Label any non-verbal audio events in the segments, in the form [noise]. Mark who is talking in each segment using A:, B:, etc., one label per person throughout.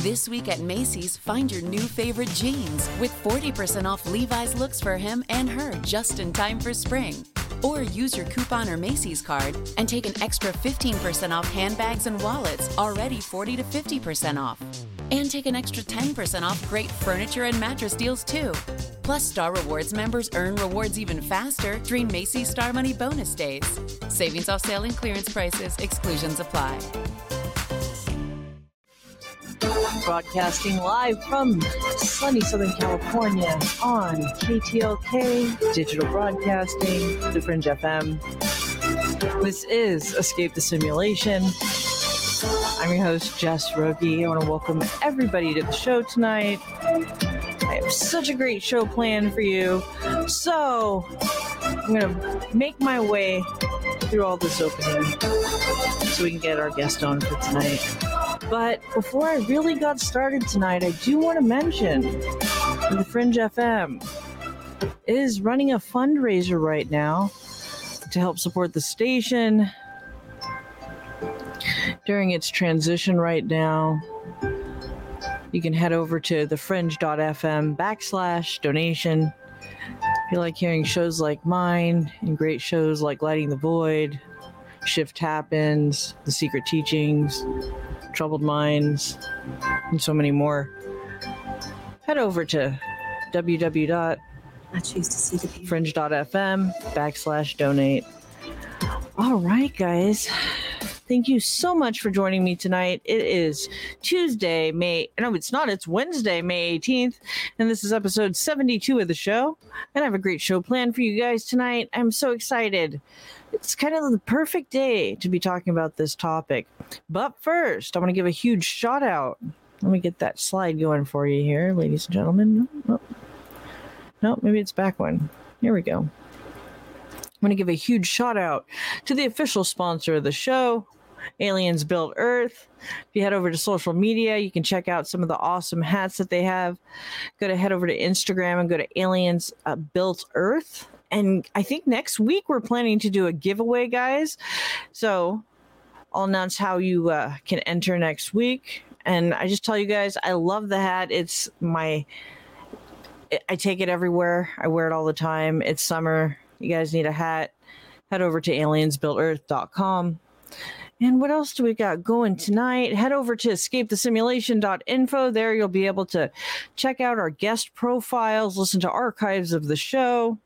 A: This week at Macy's, find your new favorite jeans with 40% off Levi's looks for him and her just in time for spring. Or use your coupon or Macy's card and take an extra 15% off handbags and wallets, already 40 to 50% off. And take an extra 10% off great furniture and mattress deals too. Plus, Star Rewards members earn rewards even faster during Macy's Star Money bonus days. Savings off sale and clearance prices, exclusions apply.
B: Broadcasting live from sunny Southern California on KTLK Digital Broadcasting, The Fringe FM. This is Escape the Simulation. I'm your host, Jess Rogie. I want to welcome everybody to the show tonight. I have such a great show planned for you. So, I'm going to make my way through all this opening so we can get our guest on for tonight. But before I really got started tonight, I do want to mention the Fringe FM is running a fundraiser right now to help support the station during its transition right now. You can head over to thefringe.fm backslash donation. If you like hearing shows like mine and great shows like Lighting the Void, Shift Happens, The Secret Teachings, Troubled Minds, and so many more, head over to www.fringe.fm backslash donate. All right, guys. Thank you so much for joining me tonight. It is Tuesday, May. No, it's not. It's Wednesday, May 18th. And this is episode 72 of the show. And I have a great show planned for you guys tonight. I'm so excited. It's kind of the perfect day to be talking about this topic. But first, I want to give a huge shout out. Let me get that slide going for you here, ladies and gentlemen. No, maybe it's back one. Here we go. I'm going to give a huge shout out to the official sponsor of the show, Aliens Built Earth. If you head over to social media, you can check out some of the awesome hats that they have. Go to head over to Instagram and go to Aliens uh, Built Earth. And I think next week we're planning to do a giveaway, guys. So I'll announce how you uh, can enter next week. And I just tell you guys, I love the hat. It's my, I take it everywhere. I wear it all the time. It's summer. You guys need a hat. Head over to aliensbuiltearth.com. And what else do we got going tonight? Head over to escapethesimulation.info. There you'll be able to check out our guest profiles, listen to archives of the show,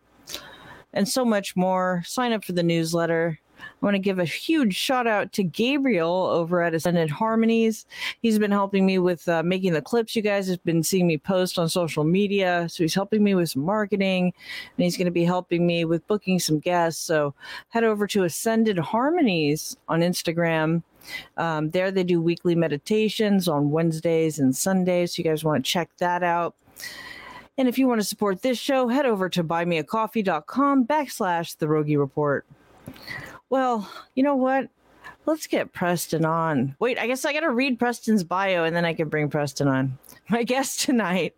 B: and so much more. Sign up for the newsletter. I want to give a huge shout out to Gabriel over at Ascended Harmonies. He's been helping me with uh, making the clips. You guys have been seeing me post on social media. So he's helping me with some marketing and he's going to be helping me with booking some guests. So head over to Ascended Harmonies on Instagram. Um, there they do weekly meditations on Wednesdays and Sundays. So you guys want to check that out. And if you want to support this show, head over to buymeacoffee.com backslash the Rogie Report. Well, you know what? Let's get Preston on. Wait, I guess I got to read Preston's bio and then I can bring Preston on. [laughs] My guest tonight.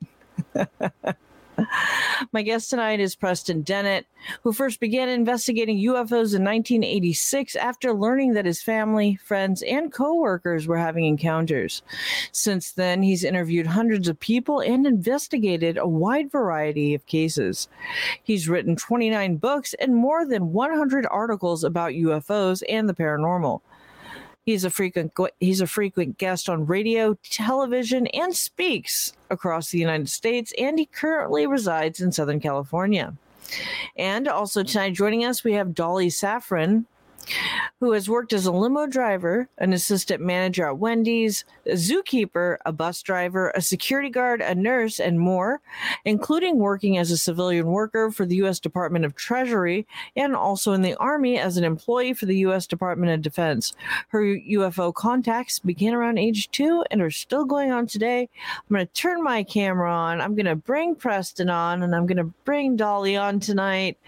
B: [laughs] [laughs] My guest tonight is Preston Dennett, who first began investigating UFOs in 1986 after learning that his family, friends, and coworkers were having encounters. Since then, he's interviewed hundreds of people and investigated a wide variety of cases. He's written 29 books and more than 100 articles about UFOs and the paranormal. He's a frequent he's a frequent guest on radio, television, and speaks across the United States, and he currently resides in Southern California. And also tonight joining us, we have Dolly Safran, who has worked as a limo driver, an assistant manager at Wendy's, a zookeeper, a bus driver, a security guard, a nurse, and more, including working as a civilian worker for the U.S. Department of Treasury and also in the Army as an employee for the U.S. Department of Defense. Her UFO contacts began around age two and are still going on today. I'm going to turn my camera on. I'm going to bring Preston on, and I'm going to bring Dolly on tonight.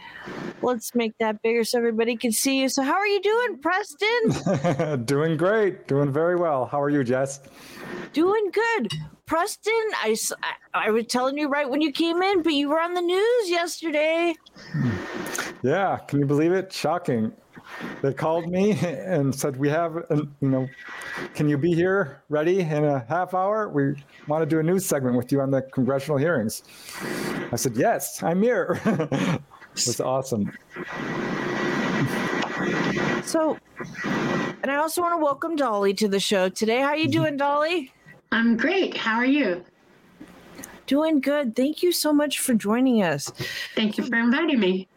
B: Let's make that bigger so everybody can see you. So, how are you doing, Preston? [laughs]
C: doing great. Doing very well. How are you, Jess?
B: Doing good. Preston, I, I was telling you right when you came in, but you were on the news yesterday.
C: Yeah, can you believe it? Shocking. they called me and said, "We have, an, you know, can you be here ready in a half hour? We want to do a news segment with you on the congressional hearings." I said, "Yes, I'm here." [laughs] it was awesome.
B: So, and I also want to welcome Dolly to the show today. How you mm-hmm. doing, Dolly?
D: I'm great. How are you?
B: Doing good. Thank you so much for joining us.
D: Thank you for inviting me.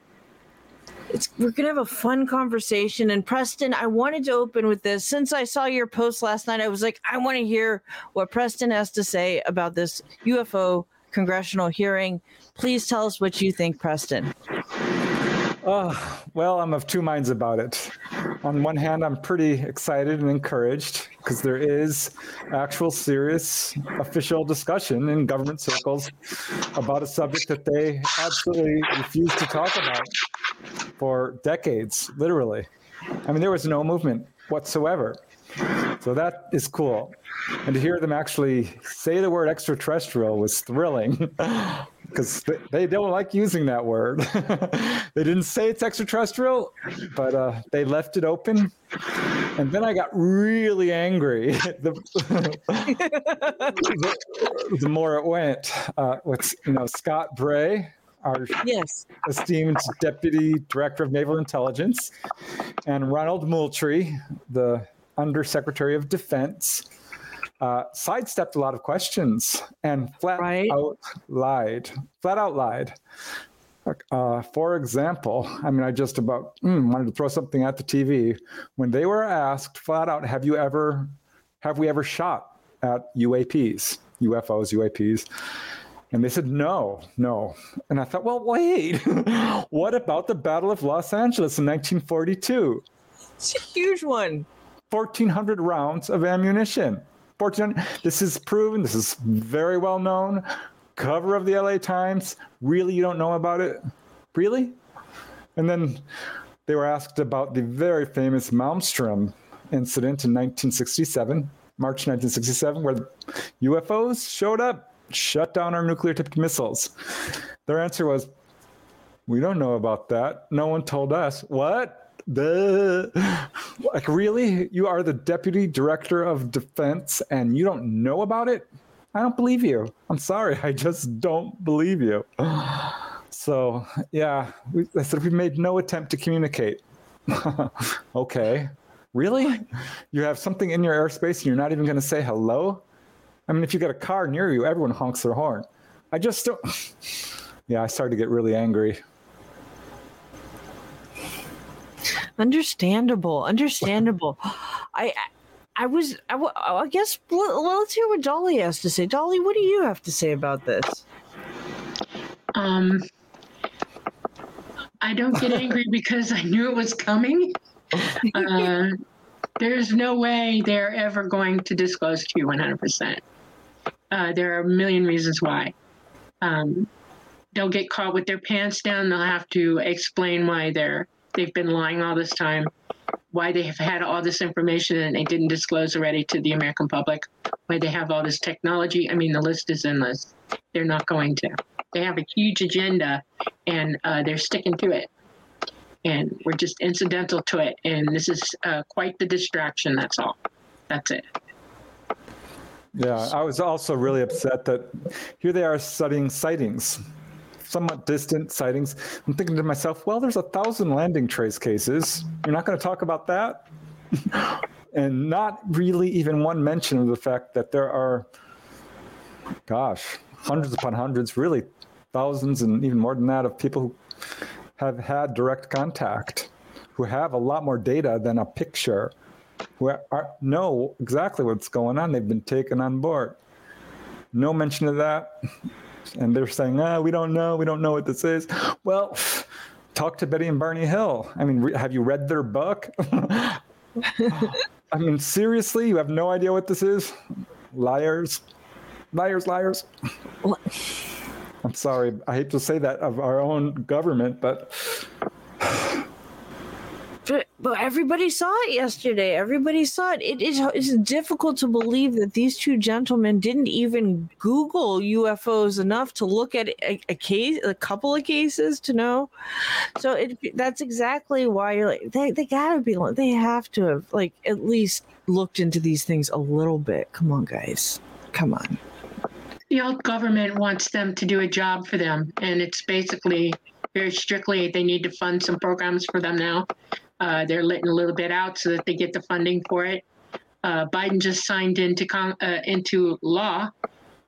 B: It's, we're gonna have a fun conversation. And Preston, I wanted to open with this. Since I saw your post last night, I was like, I want to hear what Preston has to say about this UFO congressional hearing. Please tell us what you think, Preston.
C: Uh, well, I'm of two minds about it. On one hand, I'm pretty excited and encouraged because there is actual serious official discussion in government circles about a subject that they absolutely refuse to talk about for decades, literally. I mean, there was no movement whatsoever. So that is cool. And to hear them actually say the word extraterrestrial was thrilling [laughs] because they don't like using that word. [laughs] they didn't say it's extraterrestrial, but uh, they left it open. And then I got really angry [laughs] the, the, the, more it went. Uh, with you know Scott Bray, our
B: yes.
C: esteemed Deputy Director of Naval Intelligence, and Ronald Moultrie, the Undersecretary of Defense uh, sidestepped a lot of questions and flat right. out lied. Flat out lied. Uh, for example, I mean, I just about mm, wanted to throw something at the TV when they were asked flat out, "Have you ever, have we ever shot at UAPs, UFOs, UAPs?" And they said, no, no. And I thought, well, wait, [laughs] what about the Battle of Los Angeles in 1942?
B: It's a huge one.
C: 1,400 rounds of ammunition. 1400. This is proven. This is very well known. Cover of the LA Times. Really, you don't know about it? Really? And then they were asked about the very famous Malmstrom incident in 1967, March 1967, where UFOs showed up, shut down our nuclear tipped missiles. Their answer was, We don't know about that. No one told us. What? The like really? You are the deputy director of defense and you don't know about it? I don't believe you. I'm sorry. [laughs] I just don't believe you. [sighs] So yeah we, i said we made no attempt to communicate. [laughs] Okay. Really? You have something in your airspace and you're not even going to say hello? I mean if you got a car near you everyone honks their horn. I just don't [sighs] yeah i started to get really angry
B: Understandable, understandable. [laughs] I, I was, I, I guess. Well, let's hear what Dolly has to say. Dolly, what do you have to say about this?
D: Um, I don't get angry [laughs] because I knew it was coming. Uh, there's no way they're ever going to disclose to you 100%. Uh, there are a million reasons why. Um, they'll get caught with their pants down. They'll have to explain why they're they've been lying all this time, why they have had all this information and they didn't disclose already to the American public, why they have all this technology. I mean, the list is endless. They're not going to. They have a huge agenda and uh, they're sticking to it. And we're just incidental to it. And this is uh, quite the distraction. That's all. That's it.
C: Yeah, I was also really upset that here they are studying sightings somewhat distant sightings. I'm thinking to myself, well, there's a thousand landing trace cases. You're not going to talk about that? [laughs] and not really even one mention of the fact that there are, gosh, hundreds upon hundreds, really thousands and even more than that of people who have had direct contact, who have a lot more data than a picture, who are, know exactly what's going on. They've been taken on board. No mention of that and they're saying, ah, we don't know, we don't know what this is. Well, talk to Betty and Barney Hill. I mean, re- have you read their book? [laughs] I mean, seriously, you have no idea what this is? Liars, liars, liars. I'm sorry, I hate to say that of our own government, but
B: but everybody saw it yesterday. Everybody saw it. It is it's difficult to believe that these two gentlemen didn't even Google UFOs enough to look at a, a case, a couple of cases to know. So it that's exactly why you're like they they gotta be they have to have like at least looked into these things a little bit. Come on, guys, come on.
D: The old government wants them to do a job for them, and it's basically very strictly they need to fund some programs for them now uh, they're letting a little bit out so that they get the funding for it. Uh, Biden just signed into con- uh, into law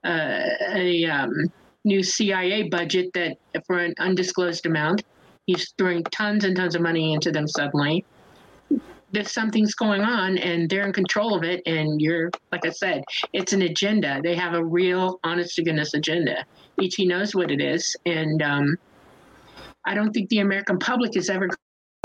D: uh, a um, new CIA budget that for an undisclosed amount. He's throwing tons and tons of money into them suddenly. There's something's going on, and they're in control of it. And you're, like I said, it's an agenda. They have a real, honest to goodness agenda. ET knows what it is, and um, I don't think the American public is ever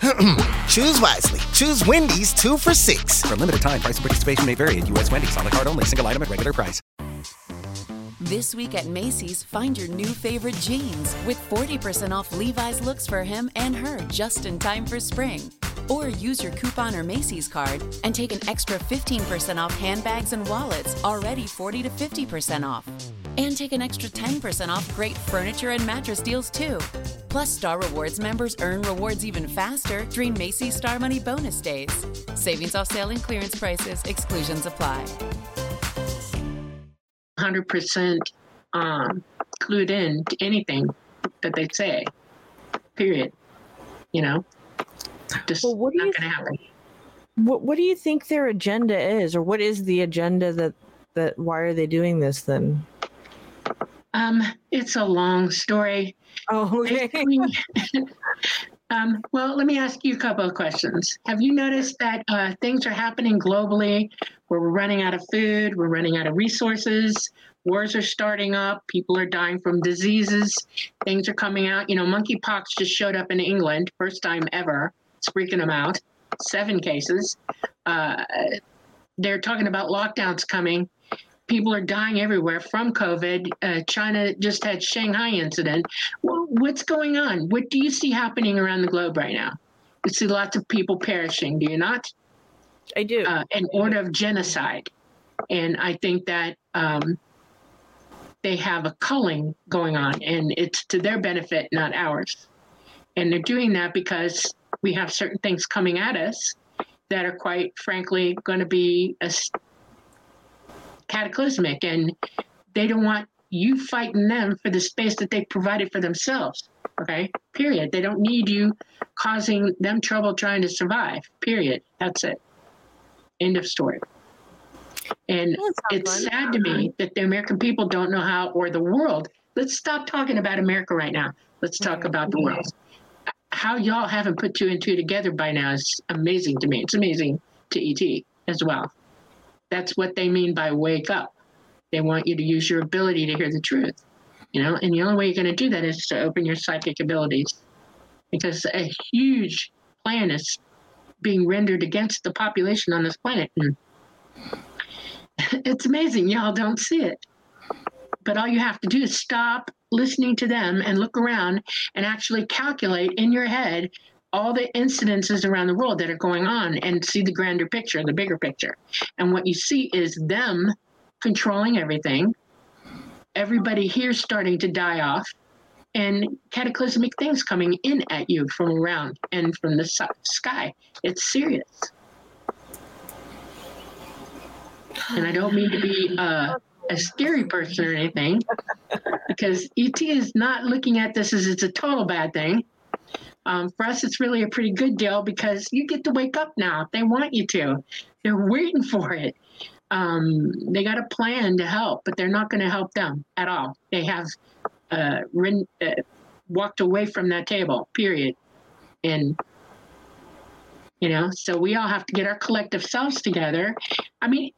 E: [clears throat] Choose wisely. Choose Wendy's two for six.
F: For limited time, price and participation may vary at U.S. Wendy's on the card only, single item at regular price.
A: This week at Macy's, find your new favorite jeans with 40% off Levi's looks for him and her just in time for spring. Or use your coupon or Macy's card and take an extra 15% off handbags and wallets, already 40 to 50% off. And take an extra 10% off great furniture and mattress deals too. Plus, Star Rewards members earn rewards even faster during Macy's Star Money bonus days. Savings off sale and clearance prices, exclusions apply.
D: 100% um, clued in to anything that they say, period. You know, just
B: Well, what do
D: not
B: you
D: going to happen.
B: What What do you think their agenda is, or what is the agenda that that? Why are they doing this then?
D: Um, it's a long story.
B: Oh, okay.
D: Basically, [laughs] [laughs] um, well, let me ask you a couple of questions. Have you noticed that uh, things are happening globally where we're running out of food, we're running out of resources, wars are starting up, people are dying from diseases, things are coming out. You know, monkeypox just showed up in England, first time ever. It's freaking them out. Seven cases. Uh, they're talking about lockdowns coming people are dying everywhere from COVID. Uh, China just had Shanghai incident. What's going on? What do you see happening around the globe right now? You see lots of people perishing, do you not?
B: I do.
D: Uh, an order of genocide, and I think that um, they have a culling going on, and it's to their benefit, not ours. And they're doing that because we have certain things coming at us that are quite frankly going to be a cataclysmic and they don't want you fighting them for the space that they provided for themselves. Okay, period. They don't need you causing them trouble trying to survive. Period. That's it. End of story. And it's sad to me that the American people don't know how, or the world. Let's stop talking about America right now. Let's talk about the world. How y'all haven't put two and two together by now is amazing to me. It's amazing to ET as well. That's what they mean by wake up. They want you to use your ability to hear the truth, you know, and the only way you're going to do that is to open your psychic abilities because a huge plan is being rendered against the population on this planet. And [laughs] it's amazing. Y'all don't see it. But all you have to do is stop listening to them and look around and actually calculate in your head all the incidences around the world that are going on and see the grander picture, the bigger picture. And what you see is them controlling everything, everybody here starting to die off, and cataclysmic things coming in at you from around and from the sky. It's serious. And I don't mean to be uh, a scary person or anything, because ET is not looking at this as it's a total bad thing um, for us, it's really a pretty good deal because you get to wake up now. They want you to. They're waiting for it. Um, they got a plan to help, but they're not going to help them at all. They have uh, uh, walked away from that table, period. And, you know, so we all have to get our collective selves together. I mean,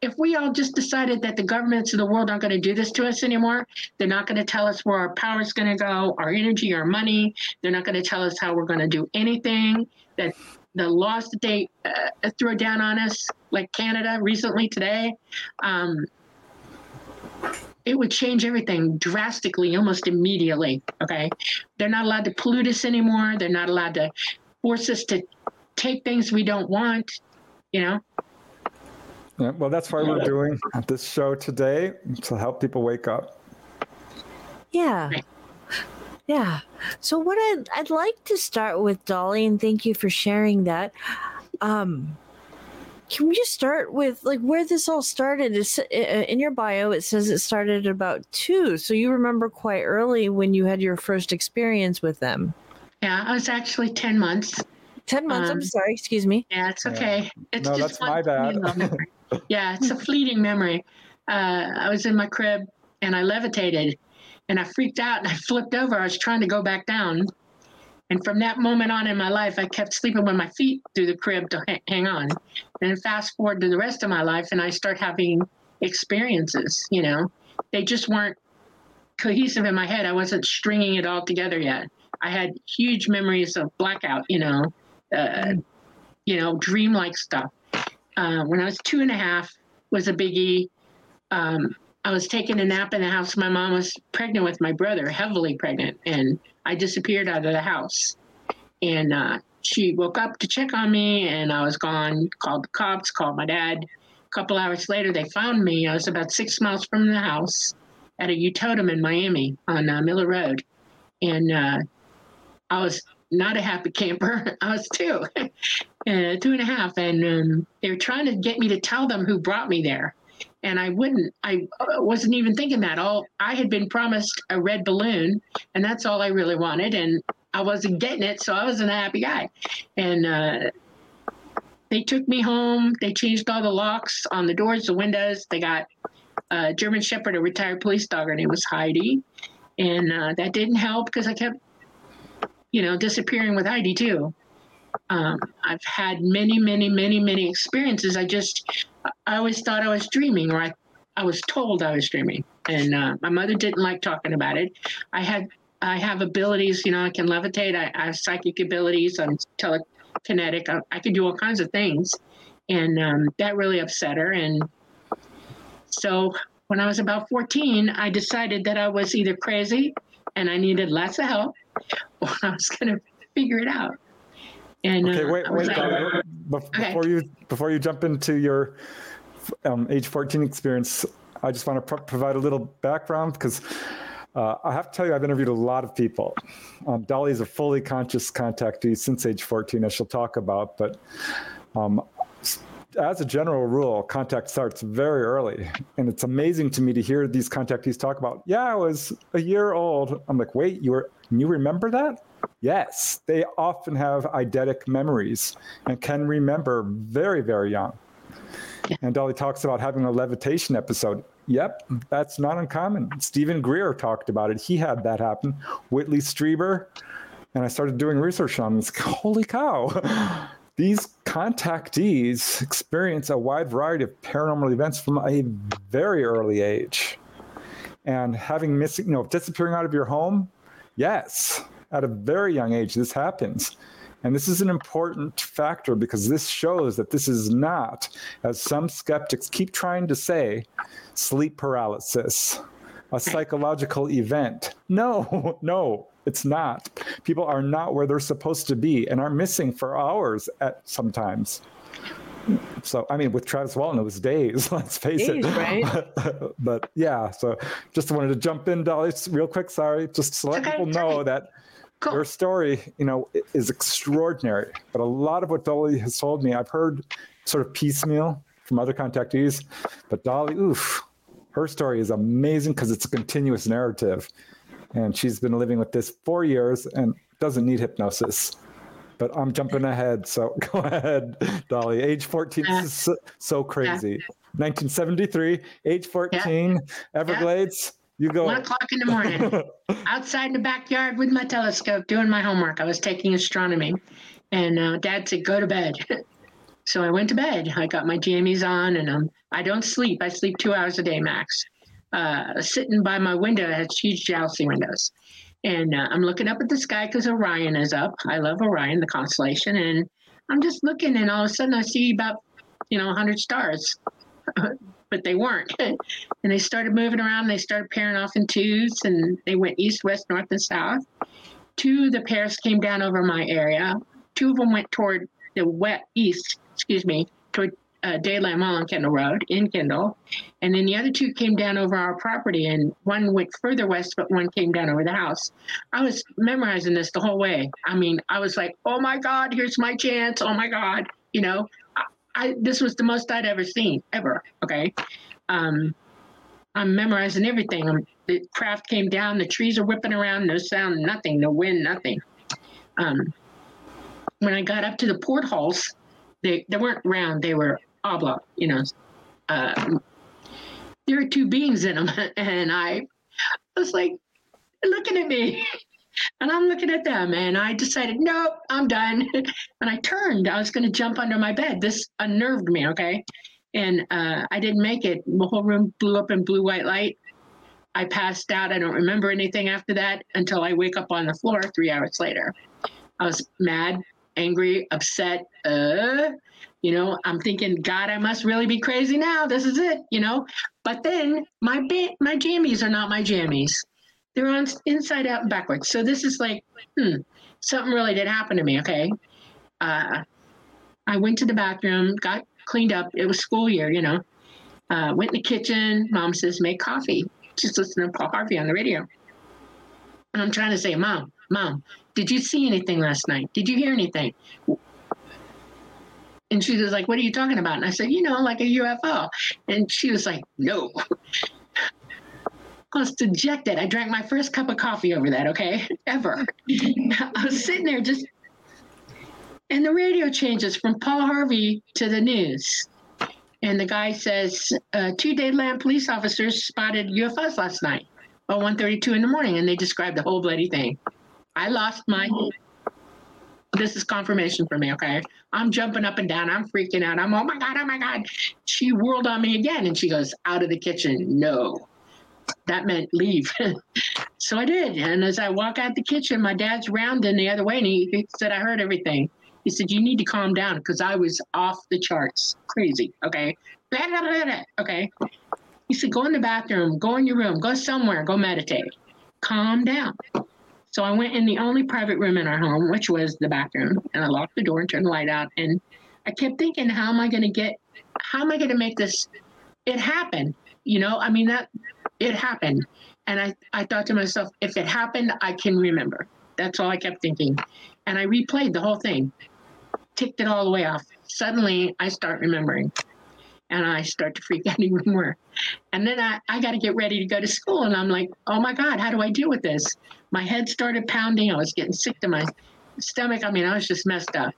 D: if we all just decided that the governments of the world aren't going to do this to us anymore, they're not going to tell us where our power is going to go, our energy, our money. They're not going to tell us how we're going to do anything. That the laws that they uh, throw down on us, like Canada recently today, um, it would change everything drastically almost immediately. Okay. They're not allowed to pollute us anymore. They're not allowed to force us to take things we don't want, you know?
C: Yeah, well, that's why we're doing this show today to help people wake up.
B: Yeah. Yeah. So what I'd, I'd like to start with Dolly, and thank you for sharing that. Um, can we just start with like where this all started? It's, in your bio, it says it started at about two. So you remember quite early when you had your first experience with them.
D: Yeah, I was actually 10 months.
B: 10 months.
D: Um,
B: I'm sorry. Excuse me.
D: Yeah, it's okay. It's
C: No,
D: just
C: that's my bad. [laughs]
D: yeah, it's a fleeting memory. Uh, I was in my crib and I levitated and I freaked out and I flipped over. I was trying to go back down. And from that moment on in my life, I kept sleeping with my feet through the crib to ha- hang on. And fast forward to the rest of my life, and I start having experiences, you know, they just weren't cohesive in my head. I wasn't stringing it all together yet. I had huge memories of blackout, you know, uh, you know, dreamlike stuff. Uh, when I was two and a half was a biggie. Um, I was taking a nap in the house. My mom was pregnant with my brother, heavily pregnant, and I disappeared out of the house. And uh, she woke up to check on me, and I was gone. Called the cops, called my dad. A couple hours later, they found me. I was about six miles from the house at a Utotem in Miami on uh, Miller Road, and uh, I was not a happy camper. [laughs] I was two, [laughs] uh, two and a half, and um, they were trying to get me to tell them who brought me there, and I wouldn't. I uh, wasn't even thinking that. All I had been promised a red balloon, and that's all I really wanted, and I wasn't getting it, so I wasn't a happy guy, and. Uh, they took me home. They changed all the locks on the doors, the windows. They got a German Shepherd, a retired police dog. Her name was Heidi, and uh, that didn't help because I kept, you know, disappearing with Heidi too. Um, I've had many, many, many, many experiences. I just, I always thought I was dreaming, or I, I was told I was dreaming, and uh, my mother didn't like talking about it. I had, I have abilities. You know, I can levitate. I, I have psychic abilities. I'm telekinetic. I, I can do all kinds of things, and um, that really upset her. And so when I was about 14, I decided that I was either crazy and I needed lots of help, [laughs] or I was going to figure it out. And
C: Okay,
D: uh,
C: wait, wait,
D: like-
C: Dolly. Bef-
D: Okay.
C: Before you before you jump into your um, age 14 experience, I just want to pro- provide a little background because uh, I have to tell you, I've interviewed a lot of people. Um, Dolly is a fully conscious contactee since age 14, as she'll talk about. But um, as a general rule, contact starts very early. And it's amazing to me to hear these contactees talk about, yeah, I was a year old. I'm like, wait, you were, you remember that? Yes, they often have eidetic memories and can remember very, very young. And Dolly talks about having a levitation episode. Yep, that's not uncommon. Steven Greer talked about it. He had that happen. Whitley Strieber. And I started doing research on this. [laughs] Holy cow. These contactees experience a wide variety of paranormal events from a very early age. And having missing, you know, disappearing out of your home, yes, at a very young age, this happens. And this is an important factor because this shows that this is not, as some skeptics keep trying to say, sleep paralysis, a [laughs] psychological event. No, [laughs] no, it's not. People are not where they're supposed to be and are missing for hours at sometimes. So, I mean, with Travis Walton, it was days, [laughs] let's face
B: Days,
C: it.
B: right?
C: but yeah, so just wanted to jump in, Dolly, real quick. Sorry, just to let
D: Okay,
C: people know that
D: Cool.
C: your story, you know, is extraordinary. But a lot of what Dolly has told me, I've heard sort of piecemeal from other contactees. But Dolly, oof, her story is amazing because it's a continuous narrative. And she's been living with this four years and doesn't need hypnosis. But I'm jumping ahead. So [laughs] go ahead, Dolly. Age 14
D: Yeah.
C: is so, so crazy. 1973, age 14, Everglades. You go.
D: One o'clock in the morning, [laughs] outside in the backyard with my telescope, doing my homework. I was taking astronomy, and uh, Dad said, "Go to bed." [laughs] So I went to bed. I got my jammies on, and um, I don't sleep. I sleep two hours a day max. Uh, sitting by my window, it has huge jalousie windows. And uh, I'm looking up at the sky because Orion is up. I love Orion, the constellation. And I'm just looking, and all of a sudden I see about, you know, 100 stars. [laughs] but they weren't. [laughs] and they started moving around. They started pairing off in twos, and they went east, west, north, and south. Two of the pairs came down over my area. Two of them went toward the west, east, excuse me, toward uh, Dadeland Mall on Kendall Road in Kendall. And then the other two came down over our property, and one went further west, but one came down over the house. I was memorizing this the whole way. I mean, I was like, oh my God, here's my chance. Oh my God. You know, I, this was the most I'd ever seen, ever. Okay. Um, I'm memorizing everything. I'm, the craft came down, the trees are whipping around, no sound, nothing, no wind, nothing. Um, when I got up to the portholes, they, they weren't round, they were oblong, you know. Uh, there were two beams in them, [laughs] and I was like, looking at me. [laughs] And I'm looking at them, and I decided, nope, I'm done. [laughs] and I turned. I was going to jump under my bed. This unnerved me, okay? And uh, I didn't make it. The whole room blew up in blue white light. I passed out. I don't remember anything after that until I wake up on the floor three hours later. I was mad, angry, upset. Uh, you know, I'm thinking, God, I must really be crazy now. This is it, you know. But then my ba- my jammies are not my jammies. They're on inside out and backwards. So this is like, hmm, something really did happen to me. Okay. Uh, I went to the bathroom, got cleaned up. It was school year, you know. Uh, went in the kitchen. Mom says, make coffee. Just listening to Paul Harvey on the radio. And I'm trying to say, Mom, Mom, did you see anything last night? Did you hear anything? And she was like, What are you talking about? And I said, You know, like a UFO. And she was like, No. I was dejected. I drank my first cup of coffee over that, okay? [laughs] Ever. I was sitting there just, and the radio changes from Paul Harvey to the news. And the guy says, uh, two Dadeland police officers spotted UFOs last night at 1.32 in the morning, and they described the whole bloody thing. I lost my this is confirmation for me, okay? I'm jumping up and down. I'm freaking out. I'm, oh my God, oh my God. She whirled on me again and she goes, out of the kitchen. No. That meant leave. [laughs] so I did. And as I walk out the kitchen, my dad's rounding the other way and he, he said, I heard everything. He said, You need to calm down because I was off the charts. Crazy. Okay. [laughs] Okay. He said, Go in the bathroom, go in your room, go somewhere, go meditate. Calm down. So I went in the only private room in our home, which was the bathroom, and I locked the door and turned the light out. And I kept thinking, how am I going to get, how am I going to make this, it happen? You know, I mean, that, it happened. And I, I thought to myself, if it happened, I can remember. That's all I kept thinking. And I replayed the whole thing, ticked it all the way off. Suddenly, I start remembering and I start to freak [laughs] out even more. And then I, I got to get ready to go to school. And I'm like, oh my God, how do I deal with this? My head started pounding. I was getting sick to my stomach. I mean, I was just messed up.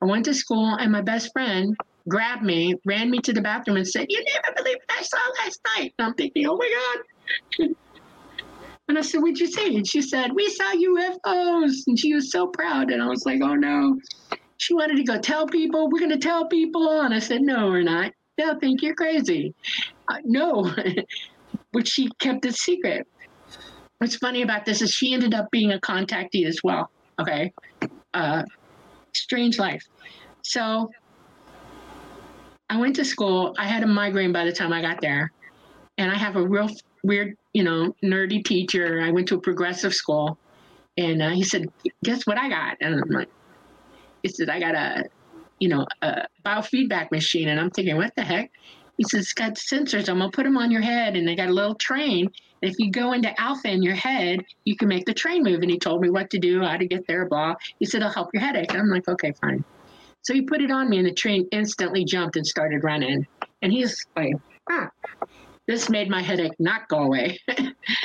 D: I went to school, and my best friend grabbed me, ran me to the bathroom, and said, You never believe what I saw last night. And I'm thinking, Oh my God. [laughs] and I said, What'd you see? And she said, We saw UFOs. And she was so proud. And I was like, Oh no. She wanted to go tell people, We're going to tell people. And I said, No, we're not. They'll think you're crazy. Uh, no. [laughs] but she kept it secret what's funny about this is she ended up being a contactee as well. Okay. Uh, strange life. So I went to school. I had a migraine by the time I got there. And I have a real weird, you know, nerdy teacher. I went to a progressive school. And uh, he said, Guess what I got? And I'm like, He said, I got a, you know, a biofeedback machine. And I'm thinking, What the heck? He says, It's got sensors. I'm going to put them on your head. And they got a little train And if you go into alpha in your head, you can make the train move. And he told me what to do, how to get there, blah. He said, it'll help your headache. And I'm like, okay, fine. So he put it on me, and the train instantly jumped and started running. And he's like, ah, this made my headache not go away. [laughs]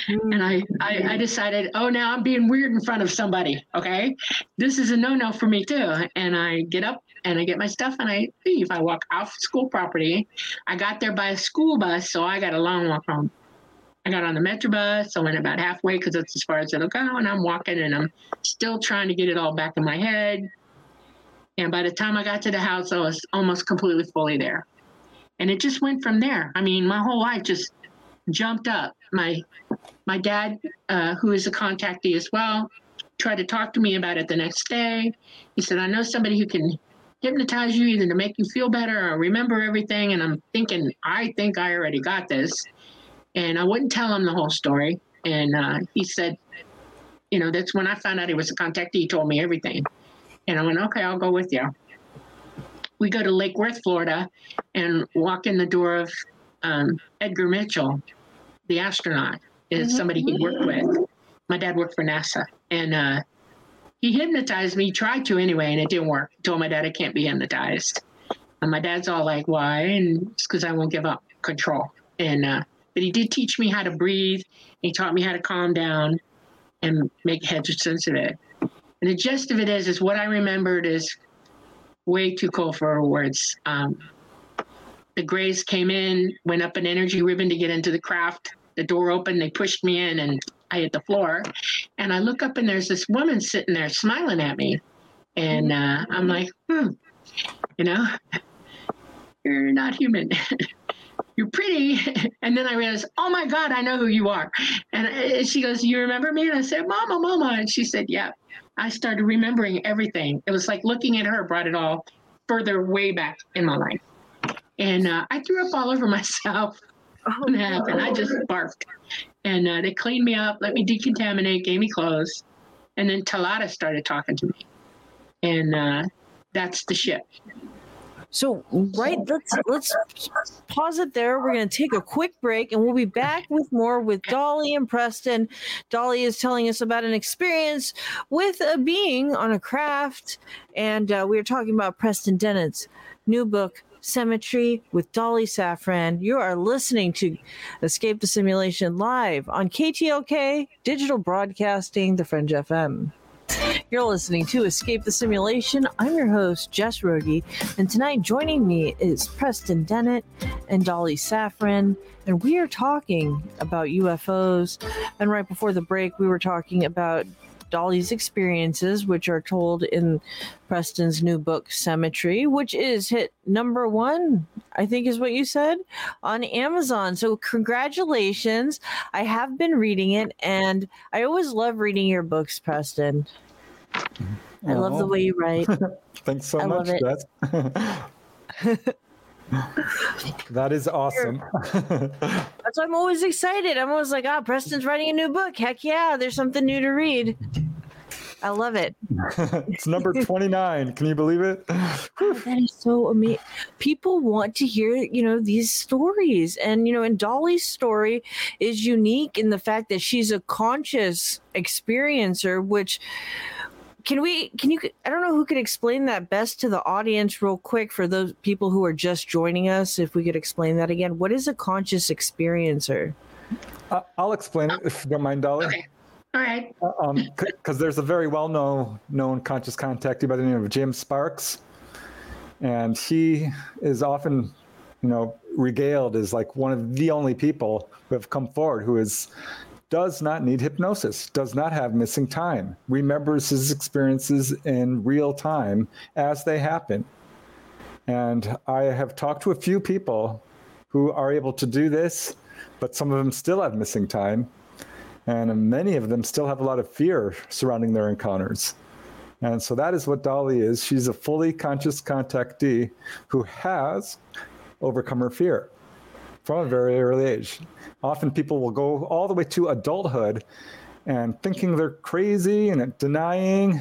D: and I, I, I, decided, oh, now I'm being weird in front of somebody. Okay. This is a no no for me, too. And I get up and I get my stuff and I leave. I walk off school property. I got there by a school bus, so I got a long walk home. I got on the Metro bus. I went about halfway because that's as far as it'll go. And I'm walking and I'm still trying to get it all back in my head. And by the time I got to the house, I was almost completely fully there. And it just went from there. I mean, my whole life just jumped up. My my dad, uh, who is a contactee as well, tried to talk to me about it the next day. He said, I know somebody who can hypnotize you either to make you feel better or remember everything. And I'm thinking, I think I already got this. And I wouldn't tell him the whole story. And uh, he said, you know, that's when I found out he was a contactee. He told me everything. And I went, okay, I'll go with you. We go to Lake Worth, Florida, and walk in the door of um, Edgar Mitchell, the astronaut, is somebody he worked with. My dad worked for NASA, and uh, he hypnotized me. Tried to anyway, and it didn't work. Told my dad I can't be hypnotized, and my dad's all like, "Why?" And it's because I won't give up control. And uh, but he did teach me how to breathe. He taught me how to calm down and make heads sensitive. And the gist of it is, is what I remembered is way too cold for words. Um, the Grays came in, went up an energy ribbon to get into the craft. The door opened, they pushed me in, and I hit the floor. And I look up, and there's this woman sitting there smiling at me. And uh, I'm like, hmm, you know, [laughs] you're not human. [laughs] you're pretty. [laughs] And then I realized, oh my God, I know who you are. And uh, she goes, you remember me? And I said, Mama, Mama. And she said, yeah. I started remembering everything. It was like looking at her brought it all further way back in my life. And uh, I threw up all [laughs] over myself. What happened? I just barfed. And uh, they cleaned me up, let me decontaminate, gave me clothes. And then Talata started talking to me. And uh, that's the ship.
B: So right, let's let's pause it there. We're going to take a quick break, and we'll be back with more with Dolly and Preston. Dolly is telling us about an experience with a being on a craft, and uh, we are talking about Preston Dennett's new book. Symmetry with Dolly Safran. You are listening to Escape the Simulation live on KTLK Digital Broadcasting, the Fringe FM. You're listening to Escape the Simulation. I'm your host, Jess Rogie, and tonight joining me is Preston Dennett and Dolly Safran, and we are talking about UFOs. And right before the break, we were talking about Dolly's experiences, which are told in Preston's new book, Symmetry, which is hit number one, I think is what you said, on Amazon. So, congratulations. I have been reading it, and I always love reading your books, Preston. I love the way you write. [laughs]
C: Thanks so
B: I
C: much,
B: love
C: Jess. [laughs] [laughs] that is awesome. [laughs]
B: That's why I'm always excited. I'm always like, ah, Preston's writing a new book. Heck yeah, there's something new to read. I love it. [laughs]
C: it's number 29. Can you believe it?
B: God, that is so amazing. People want to hear, you know, these stories. And, you know, and Dolly's story is unique in the fact that she's a conscious experiencer, which can we can you i don't know who could explain that best to the audience real quick for those people who are just joining us if we could explain that again what is a conscious experiencer
C: Uh, I'll explain it if you don't mind, Dolly.
D: Okay. All right.
C: because there's a very well known known conscious contactee by the name of Jim Sparks, and he is often, you know, regaled as like one of the only people who have come forward who is does not need hypnosis, does not have missing time, remembers his experiences in real time as they happen. And I have talked to a few people who are able to do this, but some of them still have missing time. And many of them still have a lot of fear surrounding their encounters. And so that is what Dolly is. She's a fully conscious contactee who has overcome her fear from a very early age. Often people will go all the way to adulthood and thinking they're crazy and denying,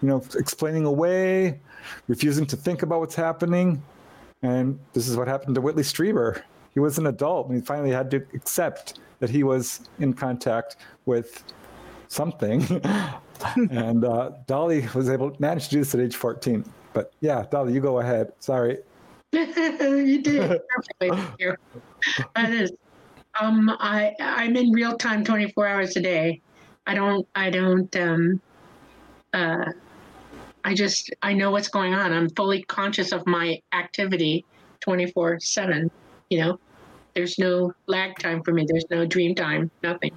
C: you know, explaining away, refusing to think about what's happening. And this is what happened to Whitley Strieber. He was an adult and he finally had to accept that he was in contact with something. [laughs] and uh, Dolly was able to manage to do this at age 14. But yeah, Dolly, you go ahead. Sorry. [laughs]
D: you did perfectly. That is, um, I I'm in real time, 24 hours a day. I don't I don't um, uh, I just I know what's going on. I'm fully conscious of my activity, 24 seven. You know, there's no lag time for me. There's no dream time. Nothing.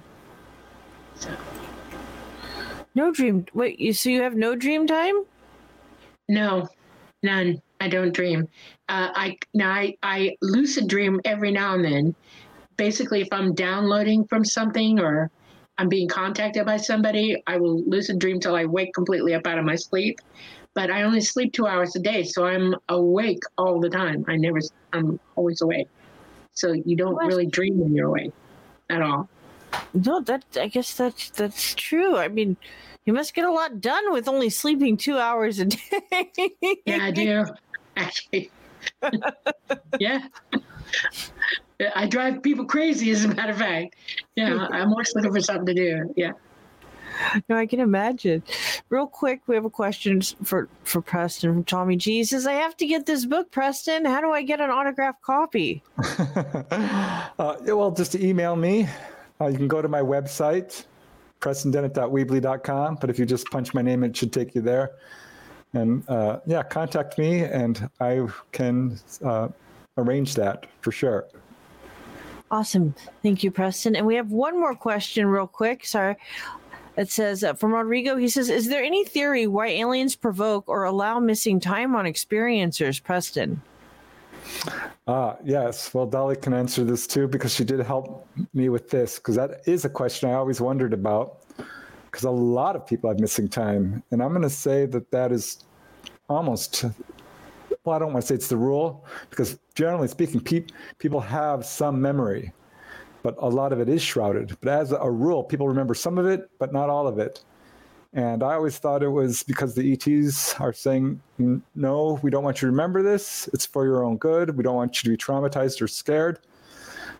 D: So
B: no dream wait you so you have no dream time
D: no, None. I don't dream. Uh, I now I, I lucid dream every now and then. Basically, if I'm downloading from something or I'm being contacted by somebody, I will lucid dream till I wake completely up out of my sleep. But I only sleep two hours a day, so I'm awake all the time. I never. I'm always awake. So you don't
B: What?
D: really dream when you're awake at all.
B: No, that I guess that's that's true. I mean, you must get a lot done with only sleeping two hours a day.
D: Yeah, I do. Actually. [laughs] yeah. I drive people crazy, as a matter of fact. Yeah, I'm always looking for something to do. Yeah.
B: No, I can imagine. Real quick, we have a question for for Preston from Tommy G. He says, "I have to get this book, Preston. How do I get an autographed copy?" [laughs]
C: uh, well, just email me. Uh, you can go to my website, prestondennett.weebly.com. But if you just punch my name, it should take you there. And uh, yeah, contact me and I can uh, arrange that for sure.
B: Awesome, thank you, Preston. And we have one more question, real quick. Sorry. It says uh, from Rodrigo. He says, "Is there any theory why aliens provoke or allow missing time on experiencers?" Preston.
C: Ah, yes. Well, Dolly can answer this too because she did help me with this because that is a question I always wondered about because a lot of people have missing time. And I'm going to say that that is almost, well, I don't want to say it's the rule because generally speaking, pe- people have some memory, but a lot of it is shrouded. But as a rule, people remember some of it, but not all of it. And I always thought it was because the ETs are saying, no, we don't want you to remember this. It's for your own good. We don't want you to be traumatized or scared.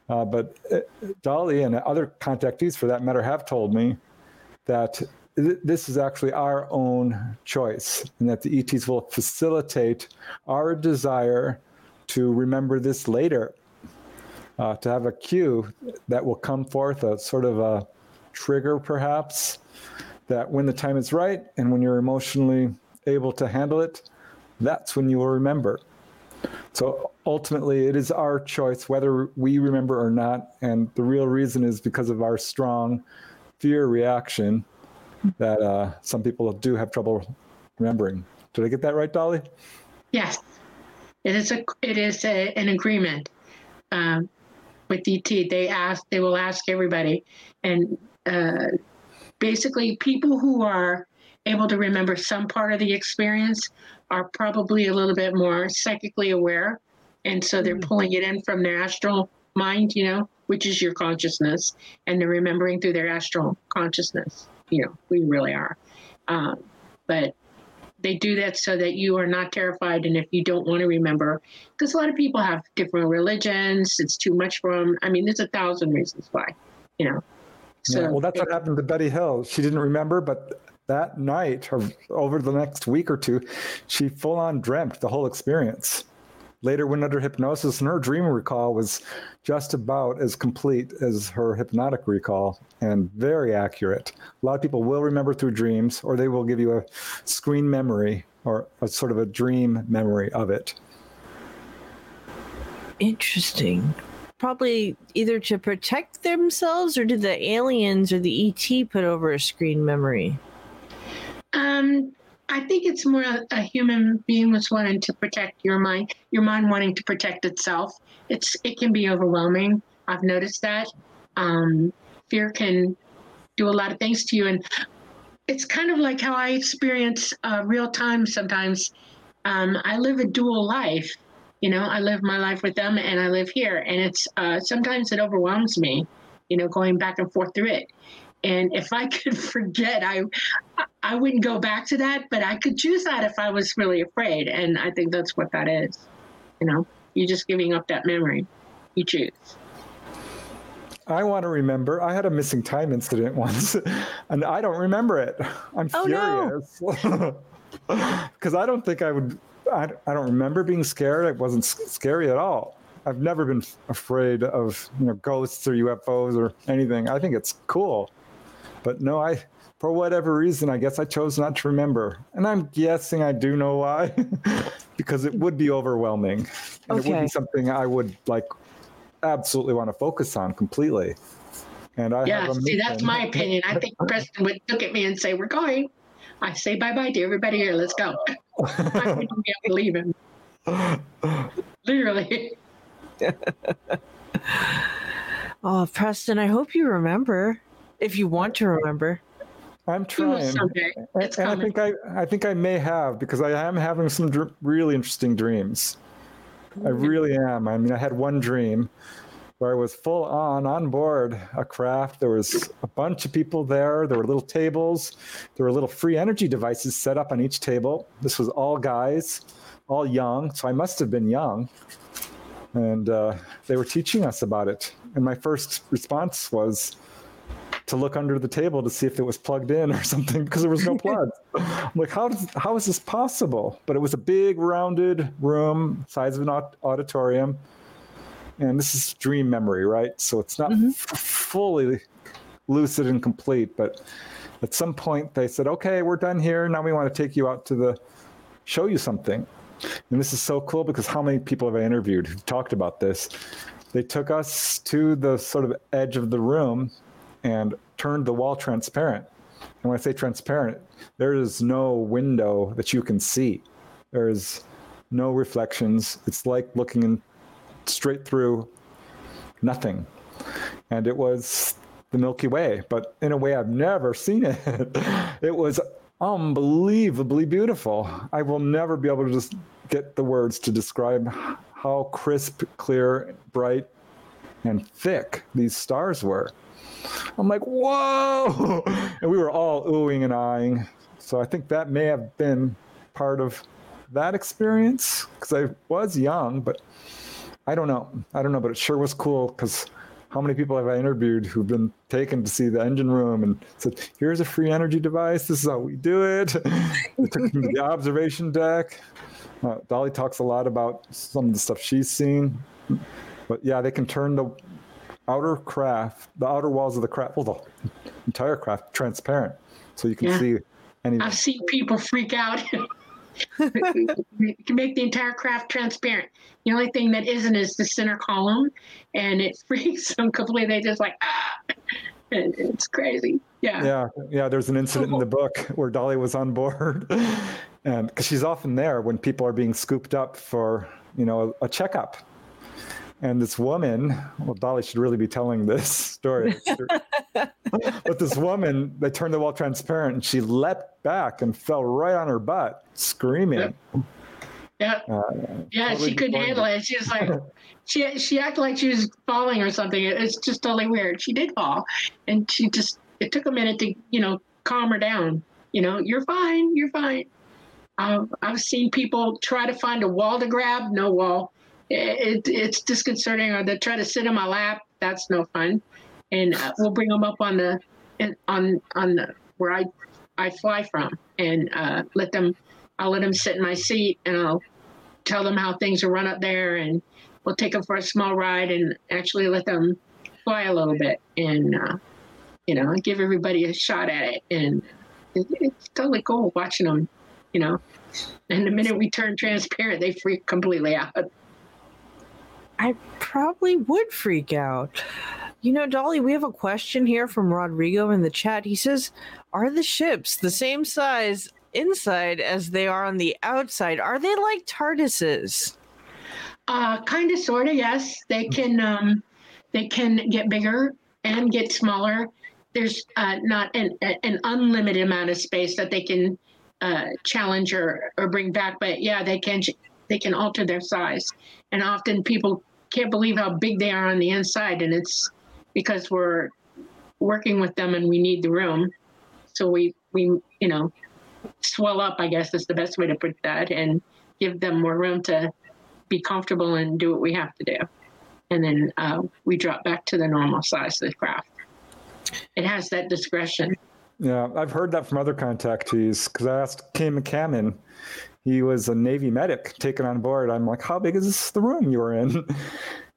C: Uh, but uh, Dolly and other contactees, for that matter, have told me that this is actually our own choice and that the ETs will facilitate our desire to remember this later, uh, to have a cue that will come forth, a sort of a trigger perhaps that when the time is right and when you're emotionally able to handle it, that's when you will remember. So ultimately, it is our choice whether we remember or not. And the real reason is because of our strong fear reaction that uh, some people do have trouble remembering. Did I get that right, Dolly?
D: Yes. It is a it is a, an agreement um, with DT. They ask they will ask everybody, and uh, basically people who are able to remember some part of the experience are probably a little bit more psychically aware, and so they're pulling it in from their astral mind, you know, which is your consciousness, and they're remembering through their astral consciousness. You know, we really are. Um, but they do that so that you are not terrified and if you don't want to remember because a lot of people have different religions it's too much for them i mean there's a thousand reasons why you know so
C: yeah, well, that's what happened to Betty Hill. She didn't remember, but that night or over the next week or two, she full on dreamt the whole experience. Later, went under hypnosis, and her dream recall was just about as complete as her hypnotic recall and very accurate. A lot of people will remember through dreams, or they will give you a screen memory or a sort of a dream memory of it.
B: Interesting. Probably either to protect themselves or did the aliens or the ET put over a screen memory?
D: um i think it's more a, a human being was wanting to protect your mind your mind wanting to protect itself. It's it can be overwhelming. I've noticed that. Um fear can do a lot of things to you. And it's kind of like how i experience uh, real time sometimes. Um, i live a dual life. You know i live my life with them and i live here. And it's uh, sometimes it overwhelms me you know going back and forth through it and if i [laughs] could forget i i wouldn't go back to that but i could choose that if i was really afraid and i think that's what that is you know you're just giving up that memory you choose
C: I want to remember. I had a missing time incident [laughs] once, and I don't remember it. I'm
B: Oh,
C: furious [laughs] because I don't think I would. I, I don't remember being scared. It wasn't s- scary at all. I've never been afraid of you know ghosts or UFOs or anything. I think it's cool, but no, I for whatever reason I guess I chose not to remember, and I'm guessing I do know why, [laughs] because it would be overwhelming, and it would be something I would like absolutely want to focus on completely. And I
D: yeah
C: have a
D: see that's my opinion i think preston would look at me and say we're going i say bye-bye to everybody here let's go [laughs] I wouldn't be able to leave him. [laughs] Literally.
B: Oh, Preston, I hope you remember. If you want to remember.
C: I'm
D: We
C: trying.
D: someday.
C: And,
D: It's
C: and I think I, I think I may have because I am having some dr- really interesting dreams. I really am. I mean, I had one dream where I was full on on board a craft. There was a bunch of people there. There were little tables. There were little free energy devices set up on each table. This was all guys, all young. So I must have been young. And uh, they were teaching us about it. And my first response was, to look under the table to see if it was plugged in or [laughs] something because there was no plug. I'm like, how does how is this possible? But it was a big rounded room, size of an auditorium, and this is dream memory, right? So it's not mm-hmm. f- fully lucid and complete. But at some point, they said, "Okay, we're done here. Now we want to take you out to the show you something." And this is so cool because how many people have I interviewed who've talked about this? They took us to the sort of edge of the room and turned the wall transparent. And when I say transparent, there is no window that you can see. There is no reflections. It's like looking in straight through nothing. And it was the Milky Way, but in a way I've never seen it. [laughs] It was unbelievably beautiful. I will never be able to just get the words to describe how crisp, clear, bright, and thick these stars were. I'm like, whoa! And we were all oohing and eyeing. So I think that may have been part of that experience because I was young, but I don't know. I don't know, but it sure was cool because how many people have I interviewed who've been taken to see the engine room and said, here's a free energy device. This is how we do it. they took me to the observation deck. Uh, Dolly talks a lot about some of the stuff she's seen. But yeah, they can turn the outer craft, the outer walls of the craft, well, the entire craft transparent. So you can
D: Yeah.
C: see any.
D: I've seen people freak out. [laughs] you can make the entire craft transparent. The only thing that isn't is the center column, and it [laughs] freaks them completely. They just like ah, [laughs] and it's crazy. Yeah.
C: Yeah, yeah. There's an incident in the book where Dolly was on board, and because she's often there when people are being scooped up for you know a, checkup, and this woman, well, Dolly should really be telling this [laughs] story. [laughs] but this woman, they turned the wall transparent, and she leapt back and fell right on her butt, screaming.
D: Yeah.
C: Uh,
D: Yeah,
C: totally
D: she couldn't
C: disappointed.
D: handle it. She was like, [laughs] she she acted like she was falling or something. It- It's just totally weird. She did fall, and she just it took a minute to you know calm her down. You know, you're fine. You're fine. Um, I've seen people try to find a wall to grab. No wall. It, it, it's disconcerting. Or they try to sit in my lap. That's no fun. And uh, we'll bring them up on the on on the where I I fly from and uh, let them. I'll let them sit in my seat and I'll tell them how things are run up there and we'll take them for a small ride and actually let them fly a little bit and uh, you know give everybody a shot at it and it, it's totally cool watching them you know and the minute we turn transparent they freak completely out
B: I probably would freak out. You know, Dolly, we have a question here from Rodrigo in the chat. He says, Are the ships the same size inside as they are on the outside? Are they like TARDISes?
D: Uh, kind of, sort of, yes. They can um, they can get bigger and get smaller. There's uh, not an, an unlimited amount of space that they can uh, challenge or, or bring back, but yeah, they can they can alter their size. And often people can't believe how big they are on the inside, and it's because we're working with them and we need the room. So we we you know swell up, I guess is the best way to put that, and give them more room to be comfortable and do what we have to do. And then uh, we drop back to the normal size of the craft. It has that discretion.
C: Yeah, I've heard that from other contactees because I asked Kim McCammon. He was a Navy medic taken on board. I'm like, how big is this the room you were in? [laughs]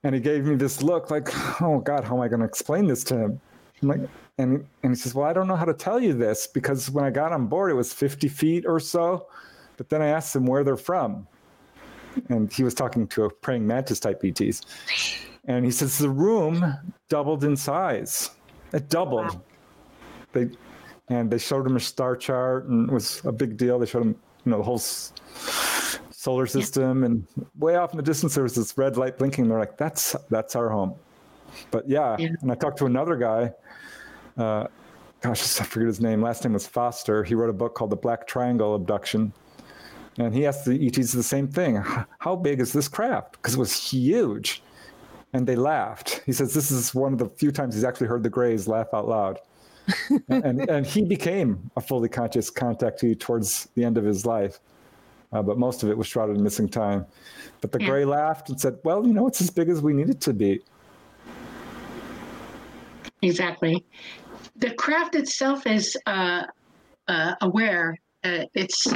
C: And he gave me this look like, oh God, how am I going to explain this to him? I'm like, and, and he says, well, I don't know how to tell you this because when I got on board, it was 50 feet or so. But then I asked him where they're from. And he was talking to a praying mantis type ETs. And he says, the room doubled in size. It doubled. They and they showed him a star chart and it was a big deal. They showed him you know, the whole s- solar system, and way off in the distance there was this red light blinking. They're like, "That's that's our home." But yeah,
D: Yeah.
C: and I talked to another guy. Uh, gosh, I forget his name. Last name was Foster. He wrote a book called The Black Triangle Abduction. And he asked the ETs the same thing How big is this craft? Because it was huge. And they laughed. He says this is one of the few times he's actually heard the Greys laugh out loud. And, and he became a fully conscious contactee towards the end of his life. Uh, but most of it was shrouded in missing time. But the
D: Yeah.
C: Grey laughed and said, Well, you know, it's as big as we need it to be.
D: Exactly. The craft itself is uh, uh, aware. Uh, it's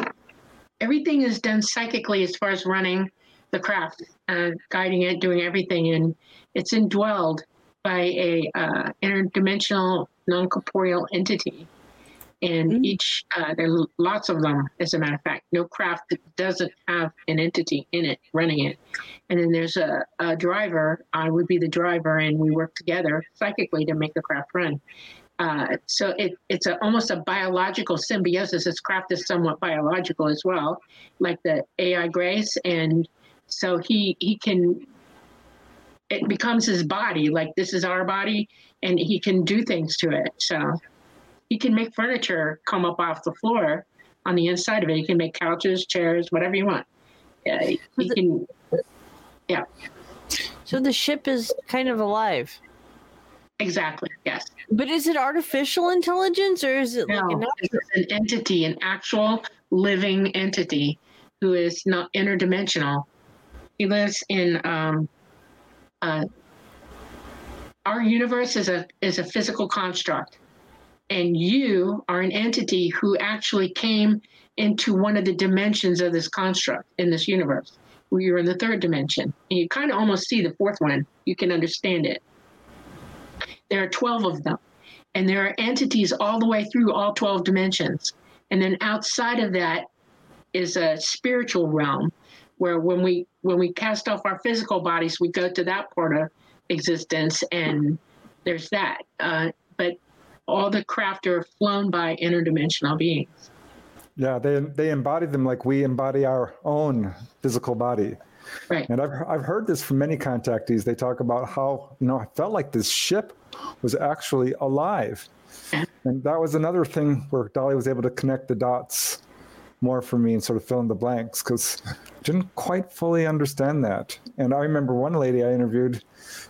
D: everything is done psychically as far as running the craft, uh, guiding it, doing everything, and it's indwelled by a uh, interdimensional, non-corporeal entity. And each, uh, there are lots of them, as a matter of fact. No craft that doesn't have an entity in it running it. And then there's a, a driver. I would be the driver, and we work together psychically to make the craft run. Uh, so it, it's a, almost a biological symbiosis. This craft is somewhat biological as well, like the AI Grace, and so he he can. It becomes his body. Like this is our body, and he can do things to it. So he can make furniture come up off the floor on the inside of it. He can make couches, chairs, whatever you want. Yeah, he, he can. Yeah,
B: So the ship is kind of alive.
D: exactly. Yes.
B: But is it artificial intelligence or is it like
D: No,
B: natural?
D: it's an entity, an actual living entity who is not interdimensional. He lives in um, uh, our universe is a is a physical construct, and you are an entity who actually came into one of the dimensions of this construct in this universe. Where you're in the third dimension, and you kind of almost see the fourth one. You can understand it. There are twelve of them and there are entities all the way through all 12 dimensions and then outside of that is a spiritual realm where when we when we cast off our physical bodies we go to that part of existence and there's that uh, but all the craft are flown by interdimensional beings
C: Yeah, they they embody them like we embody our own physical body.
D: right
C: And I've I've heard this from many contactees. They talk about how you know I felt like this ship was actually alive, and that was another thing where Dolly was able to connect the dots more for me and sort of fill in the blanks because I didn't quite fully understand that. And I remember one lady I interviewed